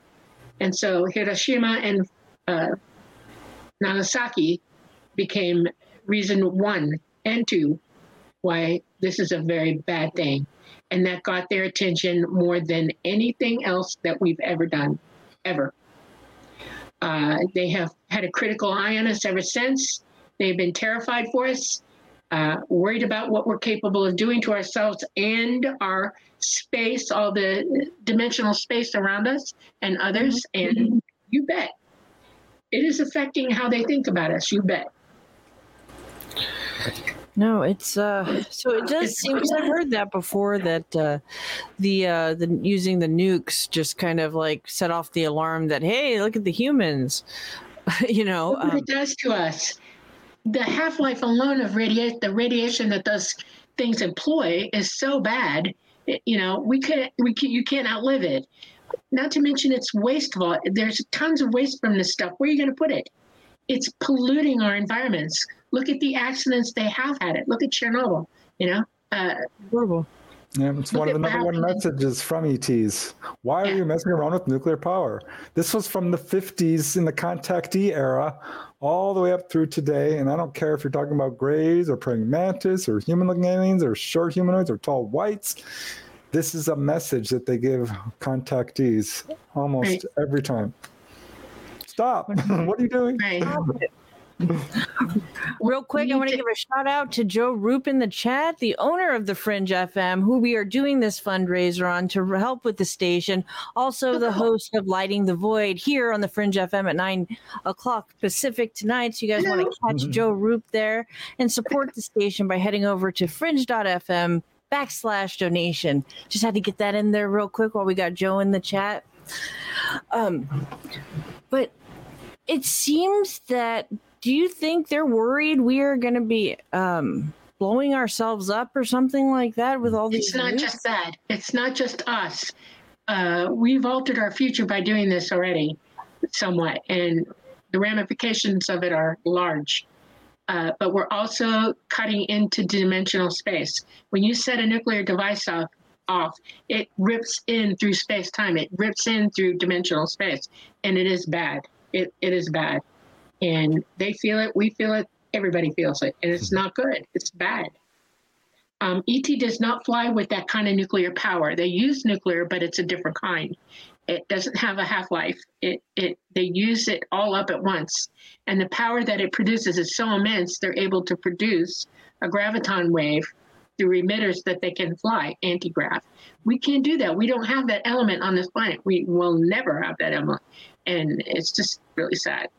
D: And so Hiroshima and uh, Nagasaki became reason one and two why this is a very bad thing. And that got their attention more than anything else that we've ever done, ever. Uh, they have had a critical eye on us ever since. They've been terrified for us, uh, worried about what we're capable of doing to ourselves and our space, all the dimensional space around us and others. And you bet. It is affecting how they think about us, you bet.
B: No, it's uh so it does seem 'cause I've heard that before that uh the uh the using the nukes just kind of like set off the alarm that hey, look at the humans. [laughs] you know,
D: Look what
B: um,
D: it does to us. The half life alone of radiation, the radiation that those things employ is so bad. It- you know, we can't, we can, you can't outlive it. Not to mention it's wasteful. There's tons of waste from this stuff. Where are you going to put it? It's polluting our environments. Look at the accidents they have had it. Look at Chernobyl. You know, uh,
B: horrible.
C: Yeah, it's
D: Look
C: one of the
D: at
C: number one messages from ETs. Why are you messing around with nuclear power? This was from the 50s in the contactee era, all the way up through today. And I don't care if you're talking about grays or praying mantis or human looking aliens or short humanoids or tall whites. This is a message that they give contactees almost
D: Right.
C: every time. Stop. what are you doing?
D: right. [laughs]
B: Real quick, I want to give a shout out to Joe Roop in the chat, the owner of the Fringe FM, who we are doing this fundraiser on to help with the station. Also, the host of Lighting the Void here on the Fringe FM at nine o'clock Pacific tonight. So, you guys want to catch Joe Roop there and support the station by heading over to fringe.fm backslash donation. Just had to get that in there real quick while we got Joe in the chat. Um, but it seems that do you think they're worried we are going to be um blowing ourselves up or something like that with all these
D: It's not
B: nukes?
D: just that. It's not just us. Uh, we've altered our future by doing this already, somewhat, and the ramifications of it are large. Uh, but we're also cutting into dimensional space. When you set a nuclear device off off. It rips in through space time. It rips in through dimensional space, and it is bad. It it is bad, and they feel it. We feel it. Everybody feels it, and it's not good. It's bad. Um, ET does not fly with that kind of nuclear power. They use nuclear, but it's a different kind. It doesn't have a half life. It it they use it all up at once, and the power that it produces is so immense. They're able to produce a graviton wave through emitters that they can fly anti-grav. We can't do that. We don't have that element on this planet. We will never have that element, and it's just really sad.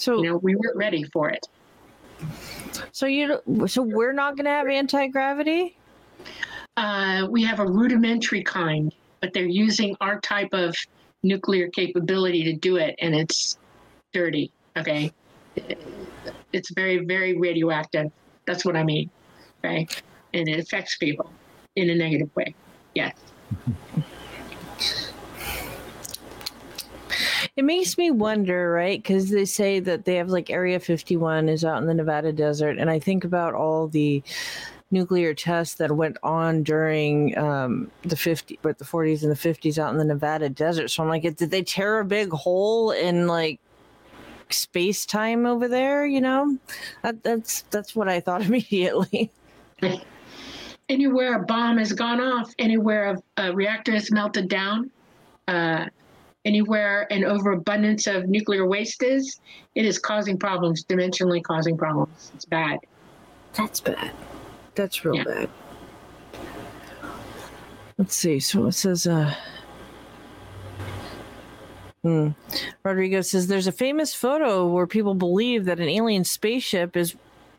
B: So
D: you know we weren't ready for it.
B: So you so we're not going to have anti-gravity?
D: Uh, we have a rudimentary kind, but they're using our type of nuclear capability to do it, and it's dirty. Okay, it's very very radioactive. That's what I mean. Okay, and it affects people in a negative way. Yes.
B: It makes me wonder, right? Because they say that they have like Area 51 is out in the Nevada desert, and I think about all the nuclear tests that went on during um, the 50, but the 40s and the 50s out in the Nevada desert. So I'm like, did they tear a big hole in like space time over there? You know, that, that's that's what I thought [laughs] immediately.
D: Anywhere a bomb has gone off, anywhere a, a reactor has melted down, uh, anywhere an overabundance of nuclear waste is, it is causing problems, dimensionally causing problems. It's bad.
B: That's bad. That's real
D: Yeah.
B: bad. Let's see. So it says, uh, hmm. Rodrigo says there's a famous photo where people believe that an alien spaceship is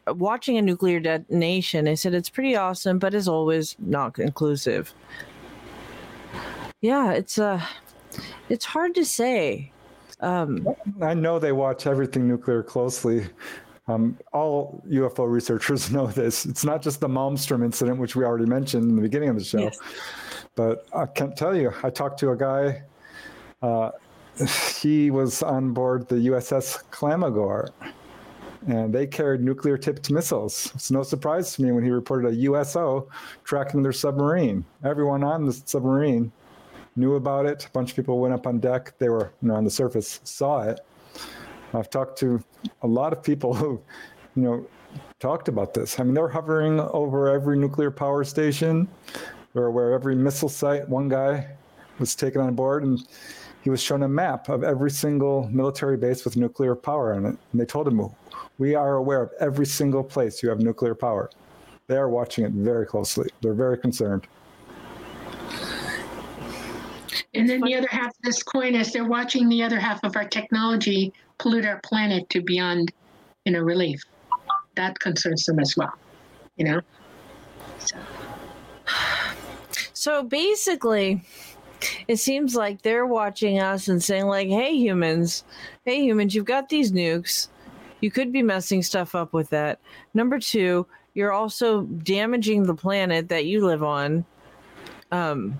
B: watching a nuclear detonation. They said it's pretty awesome, but as always, not conclusive. Yeah, it's uh, it's hard to say. Um,
C: I know they watch everything nuclear closely. Um, all UFO researchers [laughs] know this. It's not just the Malmstrom incident, which we already mentioned in the beginning of the show.
B: Yes.
C: But I can't tell you. I talked to a guy. Uh, [sighs] he was on board the USS Clamagore, and they carried nuclear-tipped missiles. It's no surprise to me when he reported a USO tracking their submarine. Everyone on the submarine knew about it. A bunch of people went up on deck. They were you know, on the surface, saw it. I've talked to a lot of people who, you know, talked about this. I mean, they're hovering over every nuclear power station or where every missile site. One guy was taken on board and he was shown a map of every single military base with nuclear power on it. And they told him, We are aware of every single place you have nuclear power. They are watching it very closely. They're very concerned.
D: And then the other half of this coin is they're watching the other half of our technology pollute our planet to beyond, you know, relief. That concerns them as well, you know. [sighs]
B: So basically, it seems like they're watching us and saying, like, hey, humans, hey, humans, you've got these nukes. You could be messing stuff up with that. Number two, you're also damaging the planet that you live on. Um,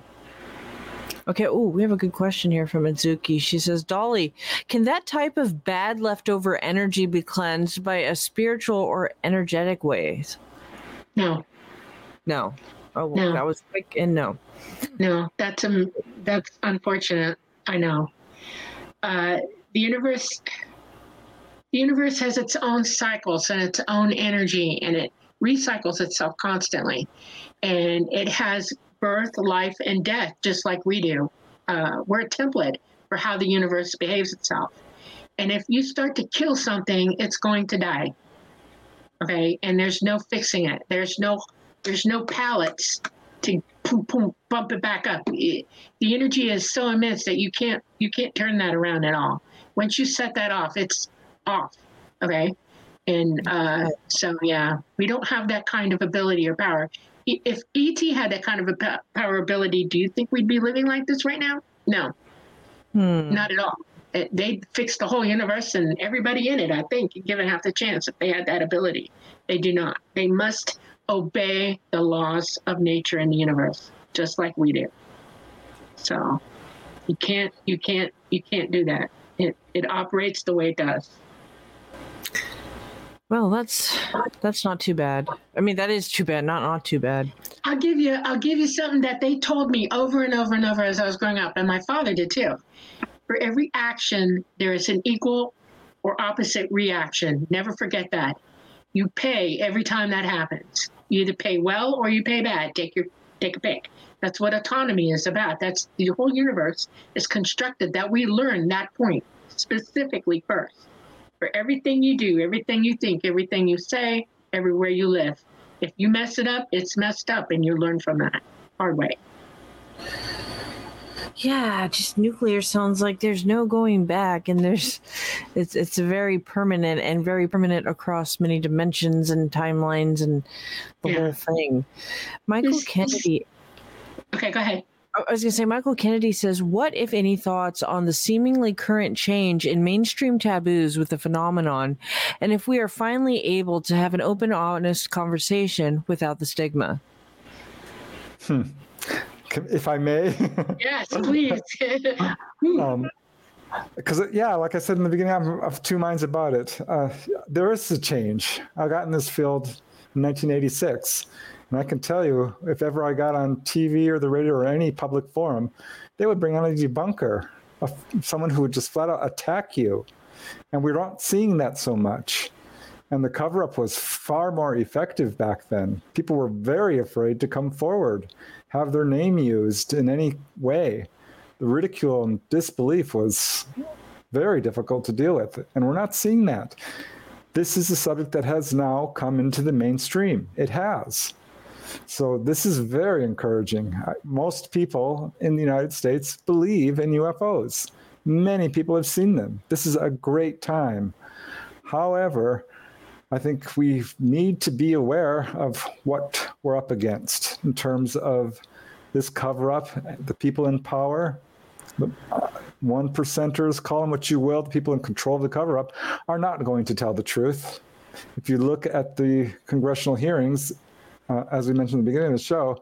B: okay, oh, we have a good question here from Mizuki. She says, Dolly, can that type of bad leftover energy be cleansed by a spiritual or energetic ways?
D: No,
B: No. Oh,
D: No.
B: that was quick and no.
D: no, that's um, that's unfortunate. I know. Uh, the universe, the universe has its own cycles and its own energy, and it recycles itself constantly, and it has birth, life, and death, just like we do. Uh, we're a template for how the universe behaves itself, and if you start to kill something, it's going to die. Okay, and there's no fixing it. There's no there's no pallets to boom, boom, bump it back up. It- the energy is so immense that you can't you can't turn that around at all. Once you set that off, it's off. Okay, and uh, so yeah, we don't have that kind of ability or power. If ET had that kind of a power ability, do you think we'd be living like this right now? No,
B: Hmm.
D: not at all. They'd fix the whole universe and everybody in it, I think, given half the chance if they had that ability. They do not. They must obey the laws of nature and the universe, just like we do. So you can't you can't you can't do that. It it operates the way it does.
B: Well, that's that's not too bad. I mean, that is too bad. Not not too bad.
D: I'll give you I'll give you something that they told me over and over and over as I was growing up, and my father did too. For every action, there is an equal or opposite reaction. Never forget that. You pay every time that happens. You either pay well or you pay bad. Take your take a pick. That's what autonomy is about. That's the whole universe is constructed that we learn that point specifically first. For everything you do, everything you think, everything you say, everywhere you live. If you mess it up, it's messed up and you learn from that hard way.
B: Yeah, just nuclear sounds like there's no going back and there's it's it's very permanent and very permanent across many dimensions and timelines and the
D: Yeah.
B: whole thing. Michael Kennedy
D: Okay, go ahead.
B: I was going to say, Michael Kennedy says, What, if any, thoughts on the seemingly current change in mainstream taboos with the phenomenon? And if we are finally able to have an open, honest conversation without the stigma?
C: Hmm. If I may. [laughs]
D: Yes, please. [laughs]
C: um, because yeah, like I said in the beginning, I'm of two minds about it. Uh, there is a change. I got in this field in 1986, and I can tell you, if ever I got on TV or the radio or any public forum, they would bring on a debunker, a, someone who would just flat out attack you, and we're not seeing that so much. And the cover up was far more effective back then. People were very afraid to come forward, have their name used in any way the ridicule and disbelief was very difficult to deal with. And we're not seeing that. This is a subject that has now come into the mainstream. It has. So this is very encouraging. Most people in the United States believe in UFOs. Many people have seen them. This is a great time. However, I think we need to be aware of what we're up against in terms of this cover up, the people in power, the uh, one percenters, call them what you will, the people in control of the cover up, are not going to tell the truth. If you look at the congressional hearings, uh, as we mentioned at the beginning of the show,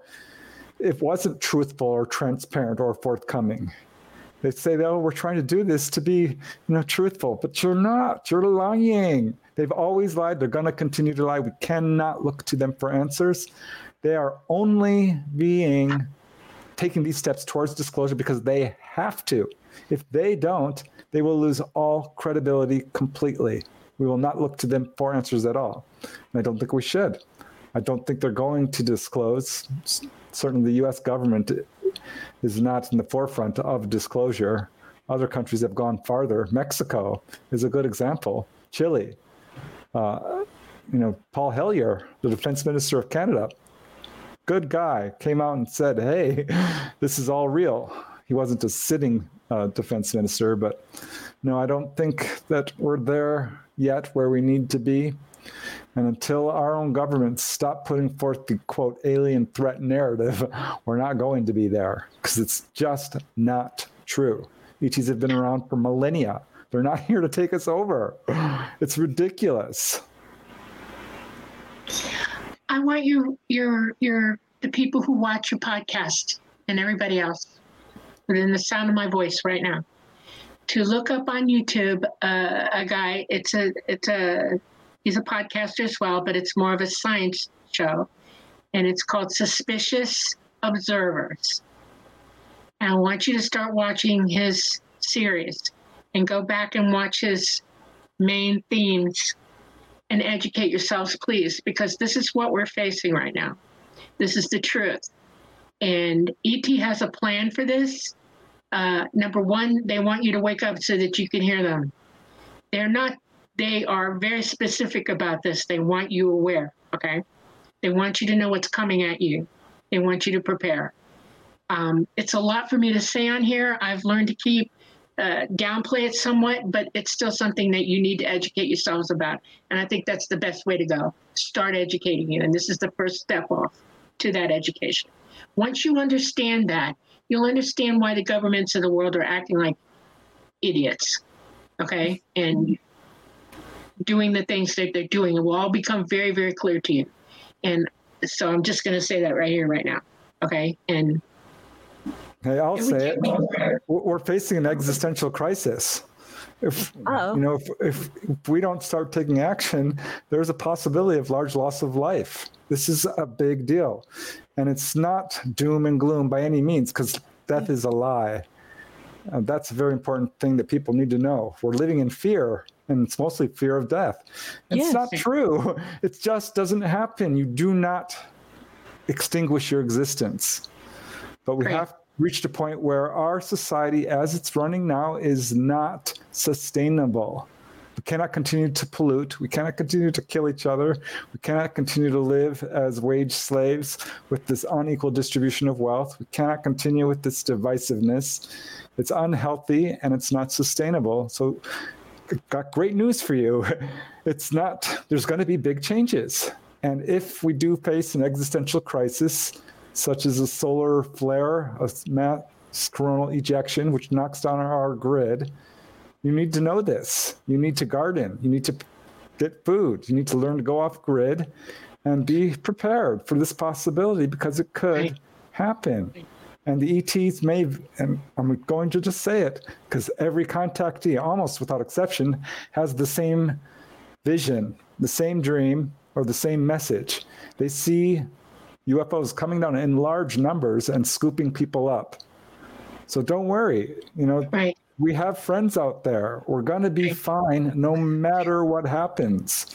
C: it wasn't truthful or transparent or forthcoming. They say, oh, we're trying to do this to be, you know, truthful, but you're not. You're lying. They've always lied. They're going to continue to lie. We cannot look to them for answers. They are only being taking these steps towards disclosure because they have to. If they don't, they will lose all credibility completely. We will not look to them for answers at all. And I don't think we should. I don't think they're going to disclose. Certainly, the US government is not in the forefront of disclosure. Other countries have gone farther. Mexico is a good example. Chile. Uh, you know, Paul Hellyer, the defense minister of Canada, good guy, came out and said, "Hey, [laughs] this is all real." He wasn't a sitting uh, defense minister, but no, I don't think that we're there yet where we need to be. And until our own governments stop putting forth the quote alien threat narrative, [laughs] we're not going to be there because it's just not true. ETs have been around for millennia. They're not [laughs] here to take us over. [sighs] It's ridiculous.
D: I want you, your, your, the people who watch your podcast and everybody else within the sound of my voice right now, to look up on YouTube uh, a guy. It's a, it's a, he's a podcaster as well, but it's more of a science show, and it's called Suspicious Observers. And I want you to start watching his series and go back and watch his main themes and educate yourselves, please, because this is what we're facing right now. This is the truth. And ET has a plan for this. Uh, number one, they want you to wake up so that you can hear them. They're not, they are very specific about this. They want you aware, okay? They want you to know what's coming at you, they want you to prepare. Um, it's a lot for me to say on here. I've learned to keep uh, downplay it somewhat, but it's still something that you need to educate yourselves about. And I think that's the best way to go. Start educating you. And this is the first step off to that education. Once you understand that, you'll understand why the governments of the world are acting like idiots. Okay? And doing the things that they're doing. It will all become very, very clear to you. And so I'm just going to say that right here, right now. Okay? And
C: Hey, I'll
D: It
C: say it. We're we're facing an existential crisis. If
B: Uh-oh.
C: you know, if, if if we don't start taking action, there's a possibility of large loss of life. This is a big deal, and it's not doom and gloom by any means, because death is a lie. And that's a very important thing that people need to know. We're living in fear, and it's mostly fear of death. It's
B: Yes.
C: not true. [laughs] It just doesn't happen. You do not extinguish your existence. But we
D: Right.
C: have reached a point where our society, as it's running now, is not sustainable. We cannot continue to pollute. We cannot continue to kill each other. We cannot continue to live as wage slaves with this unequal distribution of wealth. We cannot continue with this divisiveness. It's unhealthy and it's not sustainable. So, got great news for you. [laughs] It's not, there's going to be big changes. And if we do face an existential crisis, such as a solar flare, a mass coronal ejection, which knocks down our grid, you need to know this. You need to garden. You need to get food. You need to learn to go off grid and be prepared for this possibility because it could happen. And the ETs may, and I'm going to just say it because every contactee, almost without exception, has the same vision, the same dream, or the same message. They see UFOs coming down in large numbers and scooping people up. So don't worry. You know,
D: Right.
C: we have friends out there. We're going to be fine no matter what happens.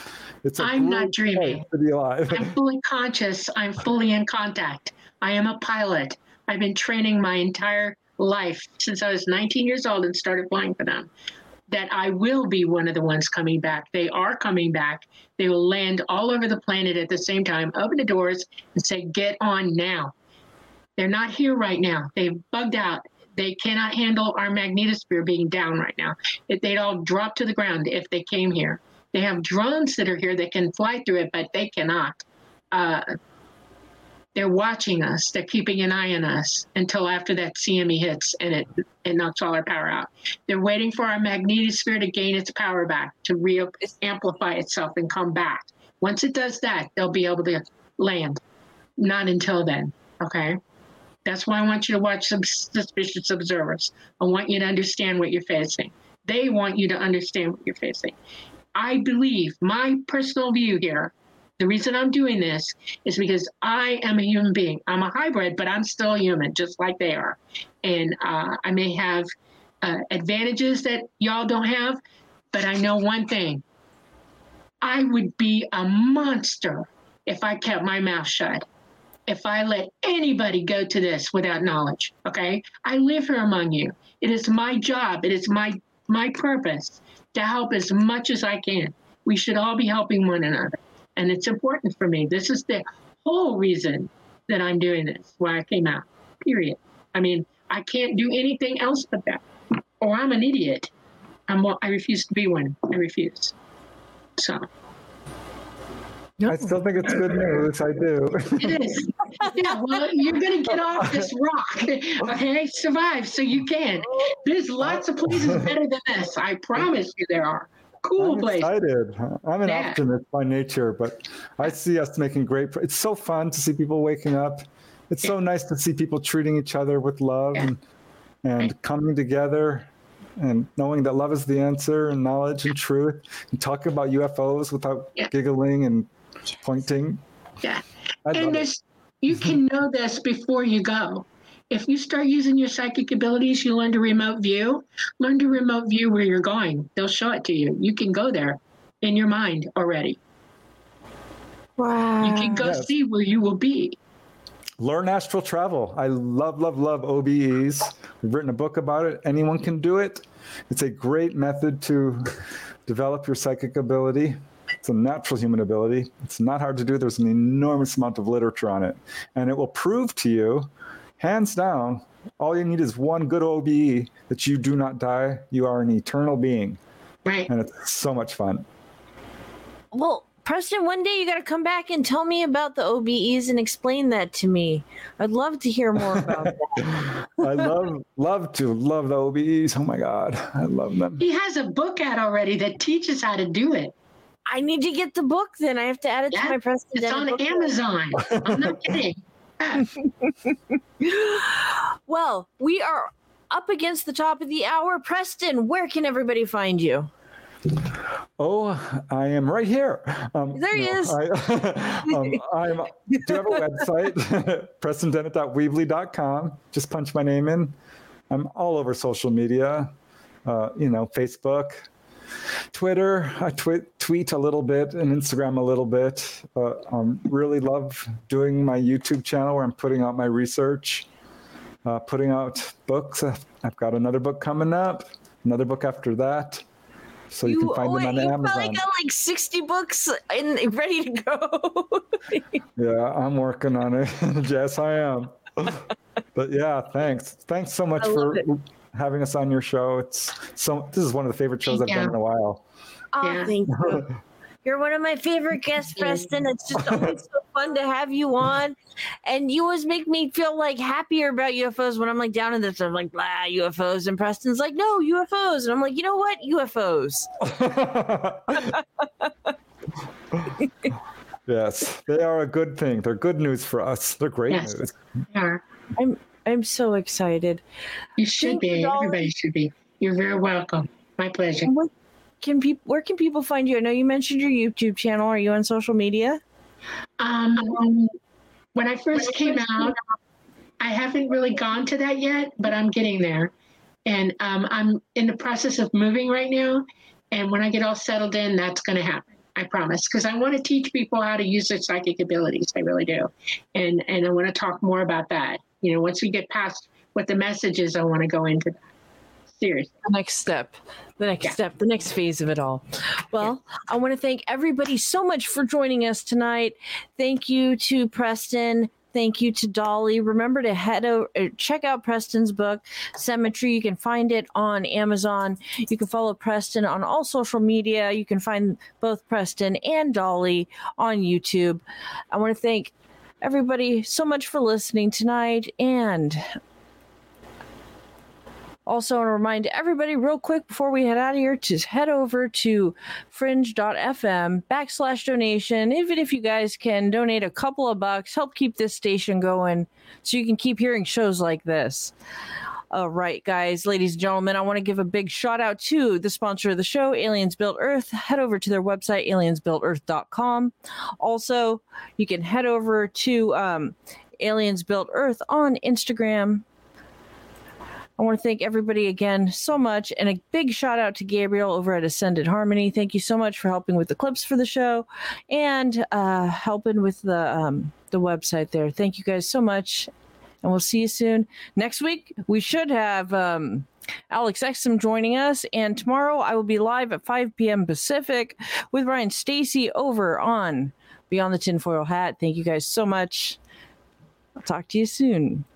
C: It's a
D: I'm not dreaming.
C: to be alive.
D: I'm fully conscious. I'm fully in contact. I am a pilot. I've been training my entire life since I was 19 years old and started flying for them. That I will be one of the ones coming back. They are coming back. They will land all over the planet at the same time, open the doors and say, Get on now. They're not here right now. They've bugged out. They cannot handle our magnetosphere being down right now. They'd all drop to the ground if they came here. They have drones that are here that can fly through it, but they cannot. Uh, they're watching us. They're keeping an eye on us until after that CME hits and it, it knocks all our power out. They're waiting for our magnetosphere to gain its power back, to re amplify itself and come back. Once it does that, they'll be able to land. Not until then, okay? That's why I want you to watch some suspicious observers. I want you to understand what you're facing. They want you to understand what you're facing. I believe my personal view here, the reason I'm doing this is because I am a human being. I'm a hybrid, but I'm still human, just like they are. And uh, I may have uh, advantages that y'all don't have, but I know one thing I would be a monster if I kept my mouth shut if I let anybody go to this without knowledge. Okay, I live here among you. It is my job. It is my my purpose to help as much as I can. We should all be helping one another, and it's important for me. This is the whole reason that I'm doing this. Why I came out. Period. I mean, I can't do anything else but that, or I'm an idiot. I'm. I refuse to be one. I refuse. So.
C: I still think it's good news. I do.
D: It is. [laughs] Yeah, well, you're going to get off this rock. Okay, survive so you can. There's lots of places better than this. I promise you there are. Cool
C: I'm
D: places.
C: excited. I'm an
D: Yeah.
C: optimist by nature, but I [laughs] see us making great. Pro- it's so fun to see people waking up. It's so nice to see people treating each other with love and and coming together and knowing that love is the answer and knowledge and truth and talking about UFOs without giggling and pointing.
D: Yeah.
C: I
D: and
C: it.
D: there's you can [laughs] know this before you go. If you start using your psychic abilities, you learn to remote view. Learn to remote view where you're going. They'll show it to you. You can go there in your mind already.
B: Wow.
D: You can go
C: Yes.
D: see where you will be.
C: Learn astral travel. I love, love, love OBEs. We've written a book about it. Anyone can do it. It's a great method to develop your psychic ability. It's a natural human ability. It's not hard to do. There's an enormous amount of literature on it. And it will prove to you, hands down, all you need is one good OBE that you do not die. You are an eternal being.
D: Right.
C: And it's so much fun.
B: Well, Preston, one day you got to come back and tell me about the OBEs and explain that to me. I'd love to hear more about that. [laughs]
C: I love, love to love the OBEs. Oh my God. I love them.
D: He has a book out already that teaches how to do it.
B: I need to get the book then. I have to add it to my Preston.
D: It's
B: Dennett
D: on
B: book.
D: Amazon. I'm not kidding. [laughs] [laughs]
B: well, we are up against the top of the hour. Preston, where can everybody find you?
C: Oh, I am right here. Um,
B: there he
C: no,
B: is.
C: I, [laughs] um, I'm, do you have a [laughs] website, prestondennett.weebly.com. Just punch my name in. I'm all over social media, uh, you know, Facebook, Twitter. I tweet tweet a little bit and Instagram a little bit. Uh, um, really love doing my YouTube channel where I'm putting out my research, uh, putting out books. I've got another book coming up, another book after that. So you, can find
B: oh,
C: them on
B: you
C: Amazon.
B: probably got like 60 books and ready to go. [laughs]
C: yeah, I'm working on it. [laughs] yes, I am. but yeah, thanks. Thanks so much for
B: it.
C: Having us on your show. It's so this is one of the favorite shows I've
B: Thank
C: done in a while.
B: Oh, thank you. [laughs] You're one of my favorite guests, Preston. It's just always so [laughs] fun to have you on. And you always make me feel like happier about UFOs when I'm like down in this. I'm like, blah, UFOs. And Preston's like, no, UFOs. And I'm like, you know what? UFOs. [laughs]
C: yes, they are a good thing. They're good news for us. They're great
D: Yes.
C: news.
B: I'm I'm so excited.
D: You should
B: Thank
D: be.
B: You
D: Everybody should be. You're very welcome. My pleasure.
B: What can people where can people find you? I know you mentioned your YouTube channel. Are you on social media?
D: Um, when I first came out, I haven't really gone to that yet, but I'm getting there. And um, I'm in the process of moving right now. And when I get all settled in, that's going to happen. I promise. Because I want to teach people how to use their psychic abilities. I really do. And, and I want to talk more about that. You know, once we get past what the message is, I want to go into that. Seriously.
B: The next step, the next step, the next phase of it all. Well, I want to thank everybody so much for joining us tonight. Thank you to Preston. Thank you to Dolly. Remember to head over, uh, check out Preston's book, Symmetry. You can find it on Amazon. You can follow Preston on all social media. You can find both Preston and Dolly on YouTube. I want to thank everybody so much for listening tonight. And also, I want to remind everybody real quick before we head out of here to head over to fringe.fm backslash donation. Even if you guys can donate a couple of bucks, help keep this station going so you can keep hearing shows like this. All right, guys, ladies and gentlemen, I want to give a big shout out to the sponsor of the show, Aliens Built Earth. Head over to their website, aliensbuiltearth.com. Also, you can head over to um, Aliens Built Earth on Instagram. I want to thank everybody again so much, and a big shout out to Gabriel over at Ascended Harmony. Thank you so much for helping with the clips for the show and uh, helping with the um, the website there. Thank you guys so much, and we'll see you soon. Next week we should have um, Alex Exum joining us, and tomorrow I will be live at 5 p.m. Pacific with Ryan Stacy over on Beyond the Tinfoil Hat. Thank you guys so much. I'll talk to you soon.